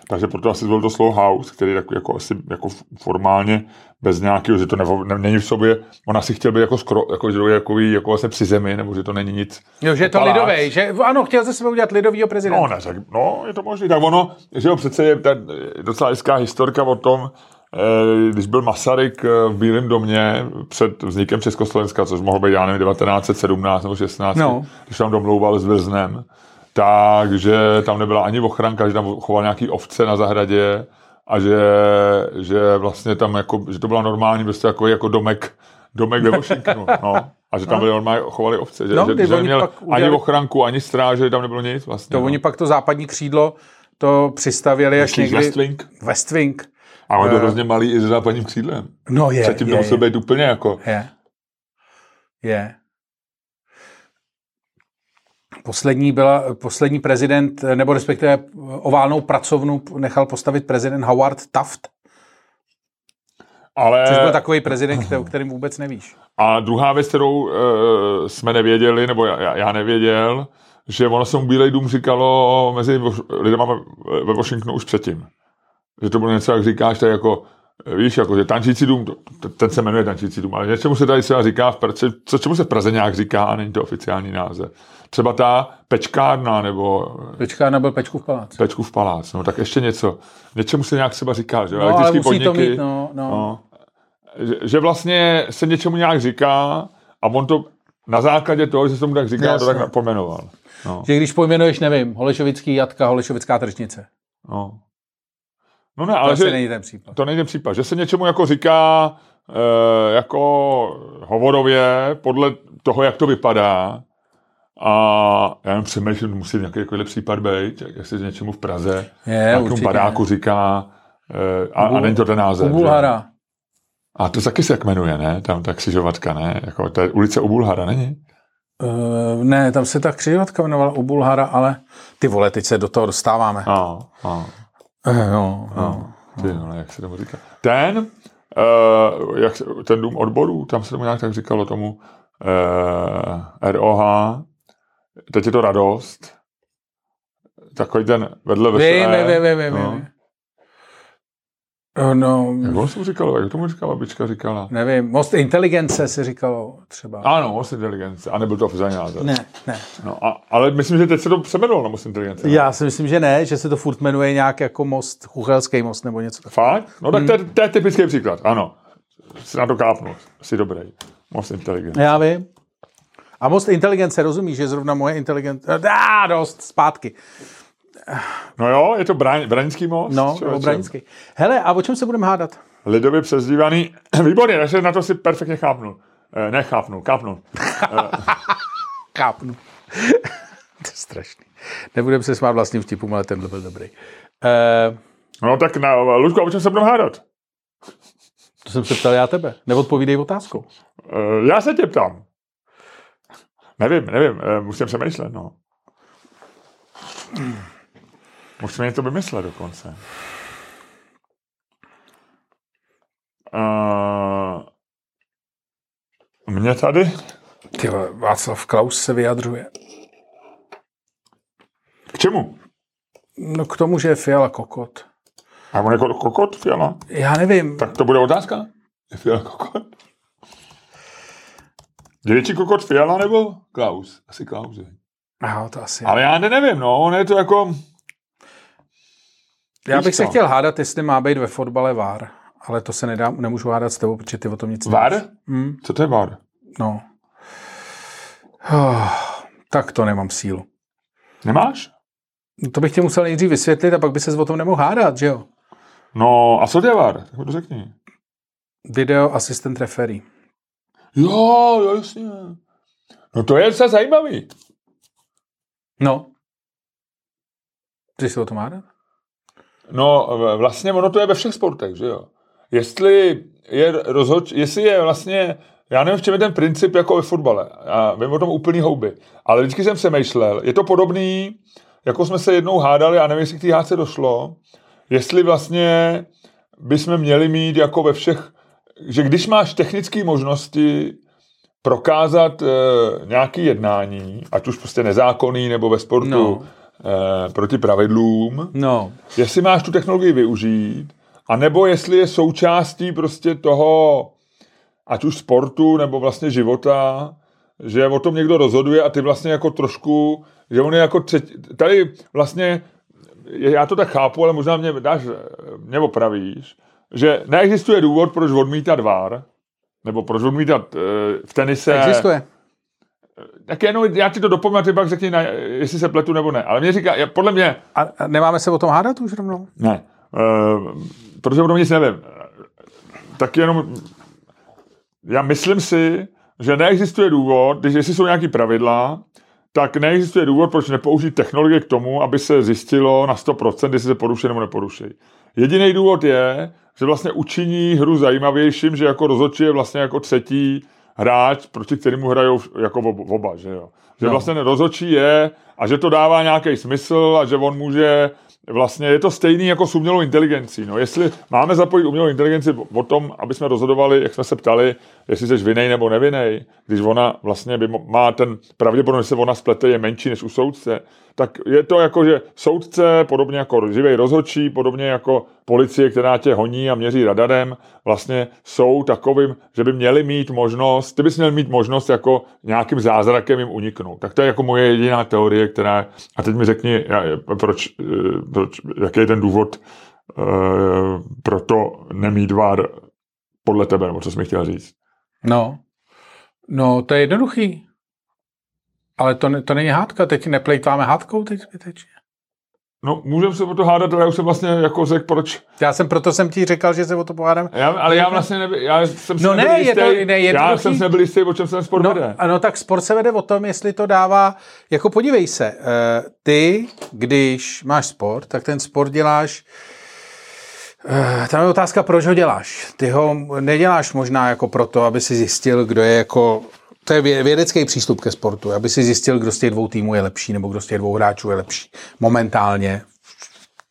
Takže proto asi zvolil to slovo house, který je takový jako asi jako formálně bez nějakého, že to nevo, ne, není v sobě, on asi chtěl být jako, skro, jako, že jako, jako vlastně při zemi, nebo že to není nic. jo, že je to palác. lidový, že ano, chtěl ze sebe udělat lidovýho prezidenta. No, neřek, no, je to možné. Tak ono, že jo, přece je ten, docela hezká historka o tom, eh, když byl Masaryk eh, v Bílém domě před vznikem Československa, což mohlo být, já nevím, 1917 nebo 16, No. když tam domlouval s Vrznem, takže tam nebyla ani ochranka, že tam choval nějaký ovce na zahradě a že, že vlastně tam jako, že to byla normální prostě jako, jako domek, domek ve Washingtonu, no. A že tam byli normálně chovali ovce, že, No, že, že neměl pak ani udělali- ochranku, ani stráže, tam nebylo nic vlastně. To no. oni pak to západní křídlo to přistavěli až někdy... West Wing? West Wing. A on je to Eh. hrozně malý i se západním křídlem. No je, Předtím to je, musel je, být úplně jako... je. Je. Poslední, byla, poslední prezident, nebo respektive oválnou pracovnu nechal postavit prezident Howard Taft, Ale což byl takový prezident, který- o kterým vůbec nevíš. a druhá věc, kterou uh, jsme nevěděli, nebo já, já nevěděl, že ono se mu Bílej dům říkalo mezi lidama ve- Washingtonu už předtím. Že to bylo něco, jak říkáš, tak jako Víš, jako, že tančící dům, to- to- ten se jmenuje tančící dům, ale něčemu se tady třeba říká, v Praze, co, čemu se v Praze nějak říká a není to oficiální název. Třeba ta pečkárna nebo Počká, nebyl Pečku v paláci. Pečku v palác, no tak ještě něco. Něčemu se nějak třeba říká, že jo, No, ale elektrický musí to podniky. mít, no, no. No. Že, že vlastně se něčemu nějak říká a on to na základě toho, že se mu tak říká, to tak pomenoval. No, Že když pojmenuješ, nevím, Holešovický jatka, Holešovická tržnice. no. No ne, Ale ale to že, není ten případ. to není ten případ, že se něčemu jako říká e, jako hovorově podle toho, jak to vypadá a já jen přemýšlím, musí nějaký takovýhle případ být, jak, se něčemu v Praze, Je, nějakému baráku říká e, a, a není to ten název. U že? Bulhara. A to taky se jak jmenuje, ne? Tam ta křižovatka, ne? Jako, to je ulice u Bulhara, není? Uh, ne, tam se ta křižovatka jmenovala u Bulhara, ale ty vole, teď se do toho dostáváme. No, no, No, no. no. Ty, no, jak se tomu říká. Ten, uh, jak se, ten dům odborů, tam se tomu nějak tak říkalo tomu uh, ROH, teď je to radost, takový ten vedle Vím, veselé. vím, vím, vím, no. vím. Uh, no, Jak ono se mu říkalo, jak tomu říkala babička, říkala. nevím, most inteligence se říkalo třeba. Ano, most inteligence, a nebyl to název. Ne, ne. No, a, ale myslím, že teď se to přemenovalo na most inteligence. ne? Já si myslím, že ne, že se to furt jmenuje nějak jako most, Chuchelský most nebo něco takového. Fakt? No tak to, je, to je typický příklad, ano. Si na to kápnu, jsi dobrý. Most inteligence. Já vím. A most inteligence, rozumíš, že zrovna moje inteligence... Dá, dost, zpátky. No jo, je to Braň, Braňský most. No, člověče. obranický. Hele, a o čem se budeme hádat? Lidově přezdívaný. Výborně, takže na to si perfektně chápnu. Eh, ne chápnu, kápnu. Kápnu. to je strašný. Nebudeme se smát vlastním vtipům, ale tenhle byl dobrý. Uh, No tak na, Luďku, a o čem se budeme hádat? to jsem se ptal já tebe. Neodpovídej otázkou. Eh, já se tě ptám. Nevím, nevím, eh, musím přemýšlet, no. Musíme něco vymyslet dokonce. Uh, mě tady, Ty Václav Klaus se vyjadřuje. k čemu? No k tomu, že je Fiala kokot. A on jako kokot, Fiala? Já nevím. Tak to bude otázka? Je Fiala kokot? Je větší kokot Fiala nebo Klaus? Asi Klaus. je. Aha, to asi. Ale já ne, nevím, no, on je to jako... Já bych se chtěl hádat, jestli má být ve fotbale VAR. ale to se nedá, nemůžu hádat s tebou, protože ty o tom nic VAR? Hmm, Co to je VAR? no. Oh, tak to nemám sílu. Nemáš? No To bych tě musel nejdřív vysvětlit a pak by se o tom nemohl hádat, že jo? No, a co to je VAR? Tak to řekni. Video asistent referee. Jo, jo, jasně. No to je docela zajímavý. No. Ty se o tom hádat? No, vlastně ono to je ve všech sportech, že jo. Jestli je rozhoč, jestli je vlastně, já nevím, v čem je ten princip jako ve fotbale, já vím o tom úplný houby, ale vždycky jsem se myšlel, je to podobný, jako jsme se jednou hádali, a nevím, jestli k té hádce došlo, jestli vlastně bychom měli mít jako ve všech, že když máš technické možnosti prokázat e, nějaké jednání, ať už prostě nezákonný nebo ve sportu No. No. e, proti pravidlům, No. jestli máš tu technologii využít, a nebo jestli je součástí prostě toho, ať už sportu, nebo vlastně života, že o tom někdo rozhoduje a ty vlastně jako trošku, že on je jako třetí, tady vlastně, já to tak chápu, ale možná mě dáš, mě opravíš, že neexistuje důvod, proč odmítat vár, nebo proč odmítat eh, v tenise. Existuje. Tak jenom já ti to dopomenu a ty pak řekni, na, jestli se pletu nebo ne. Ale mě říká, já- podle mě, A a nemáme se o tom hádat už rovnou? ne, uh, protože o tom nic nevím. Tak jenom, já myslím si, že neexistuje důvod, když jestli jsou nějaký pravidla, tak neexistuje důvod, proč nepoužít technologie k tomu, aby se zjistilo na 100%, jestli se poruší nebo neporuší. Jediný důvod je, že vlastně učiní hru zajímavějším, že jako rozhodčí je vlastně jako třetí hráč, proti kterému hrajou jako ob- oba, že jo. Že No. vlastně rozhodčí je a že to dává nějaký smysl a že on může vlastně je to stejný jako s umělou inteligencí. No, jestli máme zapojit umělou inteligenci o tom, aby jsme rozhodovali, jak jsme se ptali, jestli jsi vinej nebo nevinej, když ona vlastně by má ten pravděpodobnost, že se ona splete, je menší než u soudce, tak je to jako, že soudce, podobně jako živej rozhodčí, podobně jako policie, která tě honí a měří radarem, vlastně jsou takovým, že by měli mít možnost, ty bys měl mít možnost jako nějakým zázrakem jim uniknout. Tak to je jako moje jediná teorie, která, a teď mi řekni, proč, eh, proč jaký je ten důvod uh, pro to nemít vár podle tebe, nebo co jsi mi chtěl říct. No. No, to je jednoduchý. Ale to, ne, to není hádka, teď neplejtváme hádkou teď zbytečně. No, můžeme se o to hádat, ale já už jsem vlastně jako řekl, proč. Já jsem, proto jsem ti říkal, že se o to pohádám. Já, ale já vlastně nebyl, já jsem No ne, je jistý, to- ne, já jednoduchý. jsem si nebyl jistý, o čem se ten sport No, vede. ano, tak sport se vede o tom, jestli to dává, jako podívej se, eh, ty, když máš sport, tak ten sport děláš, eh, tam je otázka, proč ho děláš. Ty ho neděláš možná jako proto, aby si zjistil, kdo je jako, to je vě- vědecký přístup ke sportu, aby si zjistil, kdo z těch dvou týmů je lepší, nebo kdo z těch dvou hráčů je lepší. Momentálně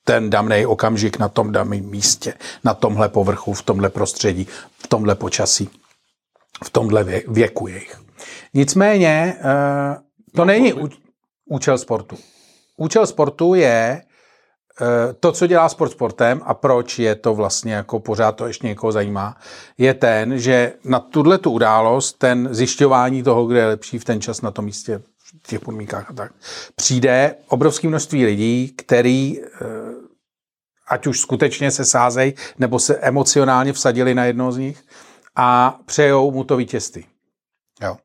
ten daný okamžik na tom daném místě, na tomhle povrchu, v tomhle prostředí, v tomhle počasí v tomhle vě- věku jejich. Nicméně eh, to není ú- účel sportu. Účel sportu je to, co dělá sport sportem a proč je to vlastně jako pořád to ještě někoho zajímá, je ten, že na tuhle tu událost, ten zjišťování toho, kde je lepší v ten čas na tom místě, v těch podmínkách a tak, přijde obrovské množství lidí, který eh, ať už skutečně se sázej, nebo se emocionálně vsadili na jednoho z nich a přejou mu to vítězství. Jo.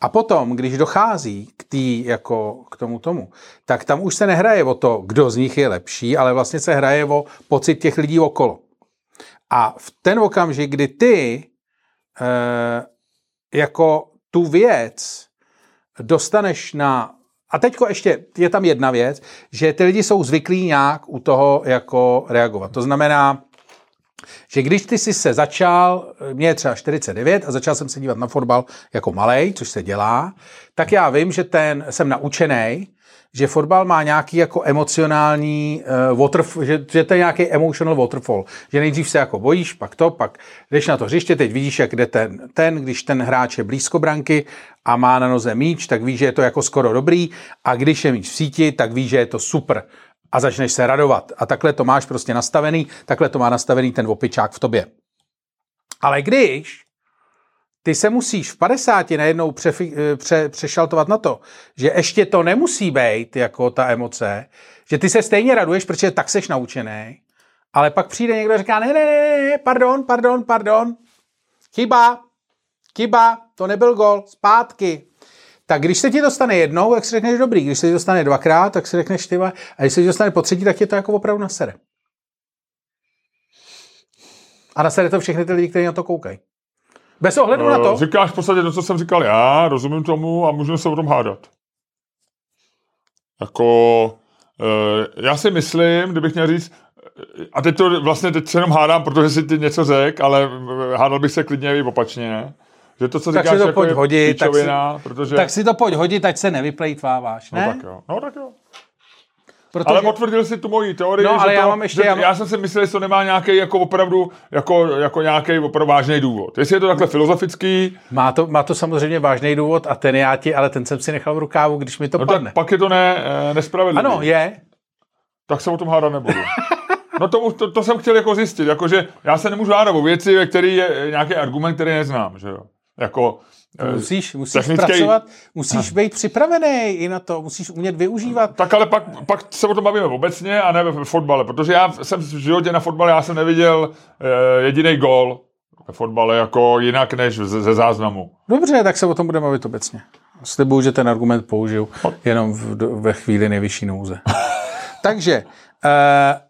A potom, když dochází k, tý, jako k tomu tomu, tak tam už se nehraje o to, kdo z nich je lepší, ale vlastně se hraje o pocit těch lidí okolo. A v ten okamžik, kdy ty e, jako tu věc dostaneš na... A teďko ještě je tam jedna věc, že ty lidi jsou zvyklí nějak u toho jako reagovat. To znamená, že když ty jsi se začal, mě je třeba 49 a začal jsem se dívat na fotbal jako malej, což se dělá, tak já vím, že ten jsem naučený, že fotbal má nějaký jako emocionální uh, waterf- že, že to je nějaký emotional waterfall, že nejdřív se jako bojíš, pak to, pak jdeš na to hřiště, teď vidíš, jak jde ten, ten, když ten hráč je blízko branky a má na noze míč, tak víš, že je to jako skoro dobrý. A když je míč v síti, tak víš, že je to super a začneš se radovat. A takhle to máš prostě nastavený, takhle to má nastavený ten opičák v tobě. Ale když ty se musíš v 50 najednou přefi, pře, přešaltovat na to, že ještě to nemusí být jako ta emoce, že ty se stejně raduješ, protože tak seš naučený Ale pak přijde někdo a říká, ne, ne, ne, ne, pardon, pardon, pardon, chyba, chyba, to nebyl gol, zpátky. Tak když se ti to stane jednou, tak si řekneš dobrý, když se ti to stane dvakrát, tak si řekneš ty a když se ti to stane po třetí, tak je to jako opravdu nasere. A nasere to všechny ty lidi, kteří na to koukají. Bez ohledu na to, Eh, Říkáš v podstatě to, co jsem říkal já, rozumím tomu a můžeme se o tom hádat. Jako, eh, já si myslím, kdybych měl říct, eh, a teď to vlastně teď se jenom hádám, protože si ty něco řek, ale hádal bych se klidně i opačně. Že to, co Tak si říkáš, to jako pojď je hodit, tak si- píčovina, protože... tak si to pojď hodit, ať se nevyplejtváváš, no, ne? tak jo. No tak jo. Protože... Ale potvrdil si tu moji teorii, No, že ale to, já mám ještě- že, já mám- já jsem si myslel, že to nemá nějaký jako opravdu, jako, jako nějaký opravdu vážný důvod. Jestli je to takhle filozofický, Má to, má to samozřejmě vážný důvod a ten já ti, ale ten jsem si nechal v rukávu, když mi to no padne. tak pak je to ne, eh, nespravedlivé. Ano, je. tak se o tom hádat nebudu. No to, to, to jsem chtěl jako zjistit, jakože já se nemůžu hádat o věci, ve který je nějaký argument, který neznám, že jo. Jako, eh, Musíš, musíš technický- pracovat, musíš být připravený i na to, musíš umět využívat. tak ale pak, pak se o tom bavíme obecně a ne ve fotbale, protože já jsem v životě na fotbale, já jsem neviděl eh, jediný gol ve fotbale jako jinak než ze, ze záznamu. Dobře, tak se o tom budeme bavit obecně. Slibuju, že ten argument použiju jenom v, ve chvíli nejvyšší nouze. Takže, eh,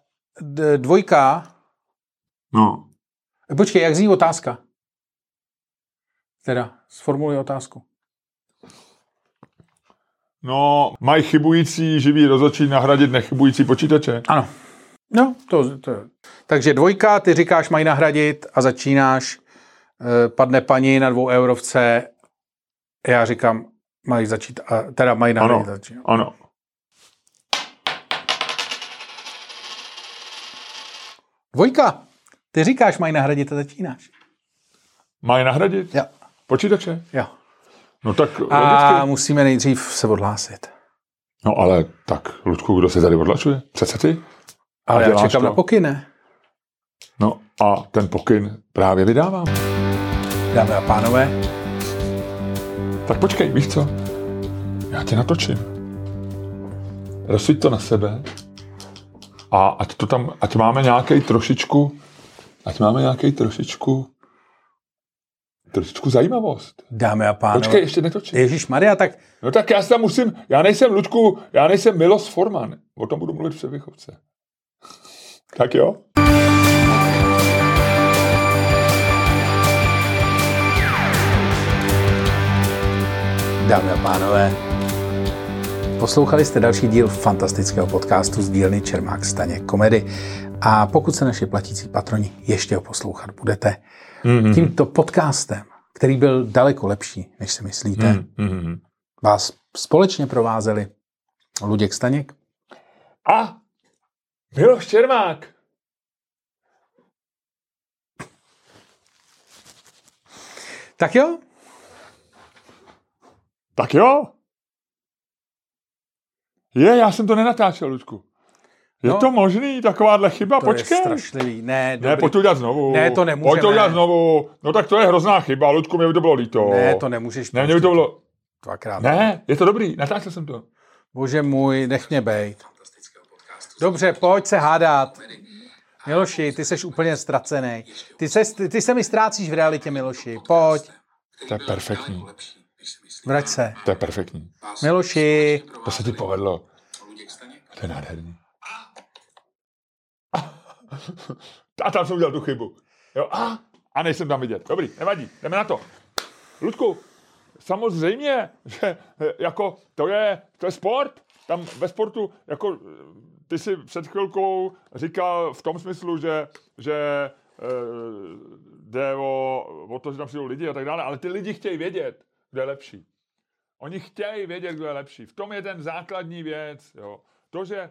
dvojka, No. počkej, jak zní otázka? Teda, sformuluj otázku. No, mají chybující živý rozhodčí nahradit nechybující počítače? Ano. No, to, to je. Takže dvojka, ty říkáš, mají nahradit a začínáš, eh, padne paní na dvou eurovce, já říkám, mají začít, a, teda mají nahradit. Ano, začít. ano. Dvojka, ty říkáš, mají nahradit a začínáš. Mají nahradit? Jo. Počítače? Jo. No tak A logicky. musíme nejdřív se odhlásit. No ale tak, Ludku, kdo se tady odlačuje? Přece ty? Ale A já čekám to? na pokyn, ne? No a ten pokyn právě vydávám. Dámy a pánové, Tak počkej, víš co? Já tě natočím. Rozsuď to na sebe a ať to tam, ať máme nějaký trošičku, ať máme nějaký trošičku, trošičku zajímavost. dámy a pánové. Počkej, ještě netočím. Ježíš Maria, tak No tak já se tam musím, já nejsem Ludku, já nejsem Milos Forman. O tom budu mluvit v převychovce. Tak jo? Dámy a pánové, poslouchali jste další díl fantastického podcastu z dílny Čermák Staně komedy. A pokud se naši platící patroni ještě ho poslouchat budete, mm-hmm. tímto podcastem, který byl daleko lepší, než si myslíte, mm. Mm-hmm. vás společně provázeli Luděk Staněk, A Miloš Čermák. tak jo, Tak jo. Je, já jsem to nenatáčel, Ludku. Je No. to možný, takováhle chyba? to Počkej. je strašlivý. Ne, Ne, dobrý. pojď to udělat znovu. Ne, to nemůžeme. Pojď to udělat znovu. No tak to je hrozná chyba, Ludku, mě by to bylo líto. ne, to nemůžeš. Ne, mě by to bylo... Dvakrát. Ne, je to dobrý, natáčel jsem to. Bože můj, nech mě bejt. Dobře, pojď se hádat. Miloši, ty jsi úplně ztracený. Ty se, ty, ty se mi ztrácíš v realitě, Miloši. Pojď, To je perfektní. vrať se. To je perfektní. Miloši, To se ti povedlo. To je nádherný. A tam jsem udělal tu chybu. Jo, a, a nejsem tam vidět. Dobrý, nevadí, jdeme na to. Ludku, samozřejmě, že eh, jako to je, to je sport. Tam ve sportu, jako eh, ty si před chvilkou říkal v tom smyslu, že, že e, jde o, o to, že tam přijdou lidi a tak dále, ale ty lidi chtějí vědět, kdo je lepší. Oni chtějí vědět, kdo je lepší. V tom je ten základní věc. Jo. To, že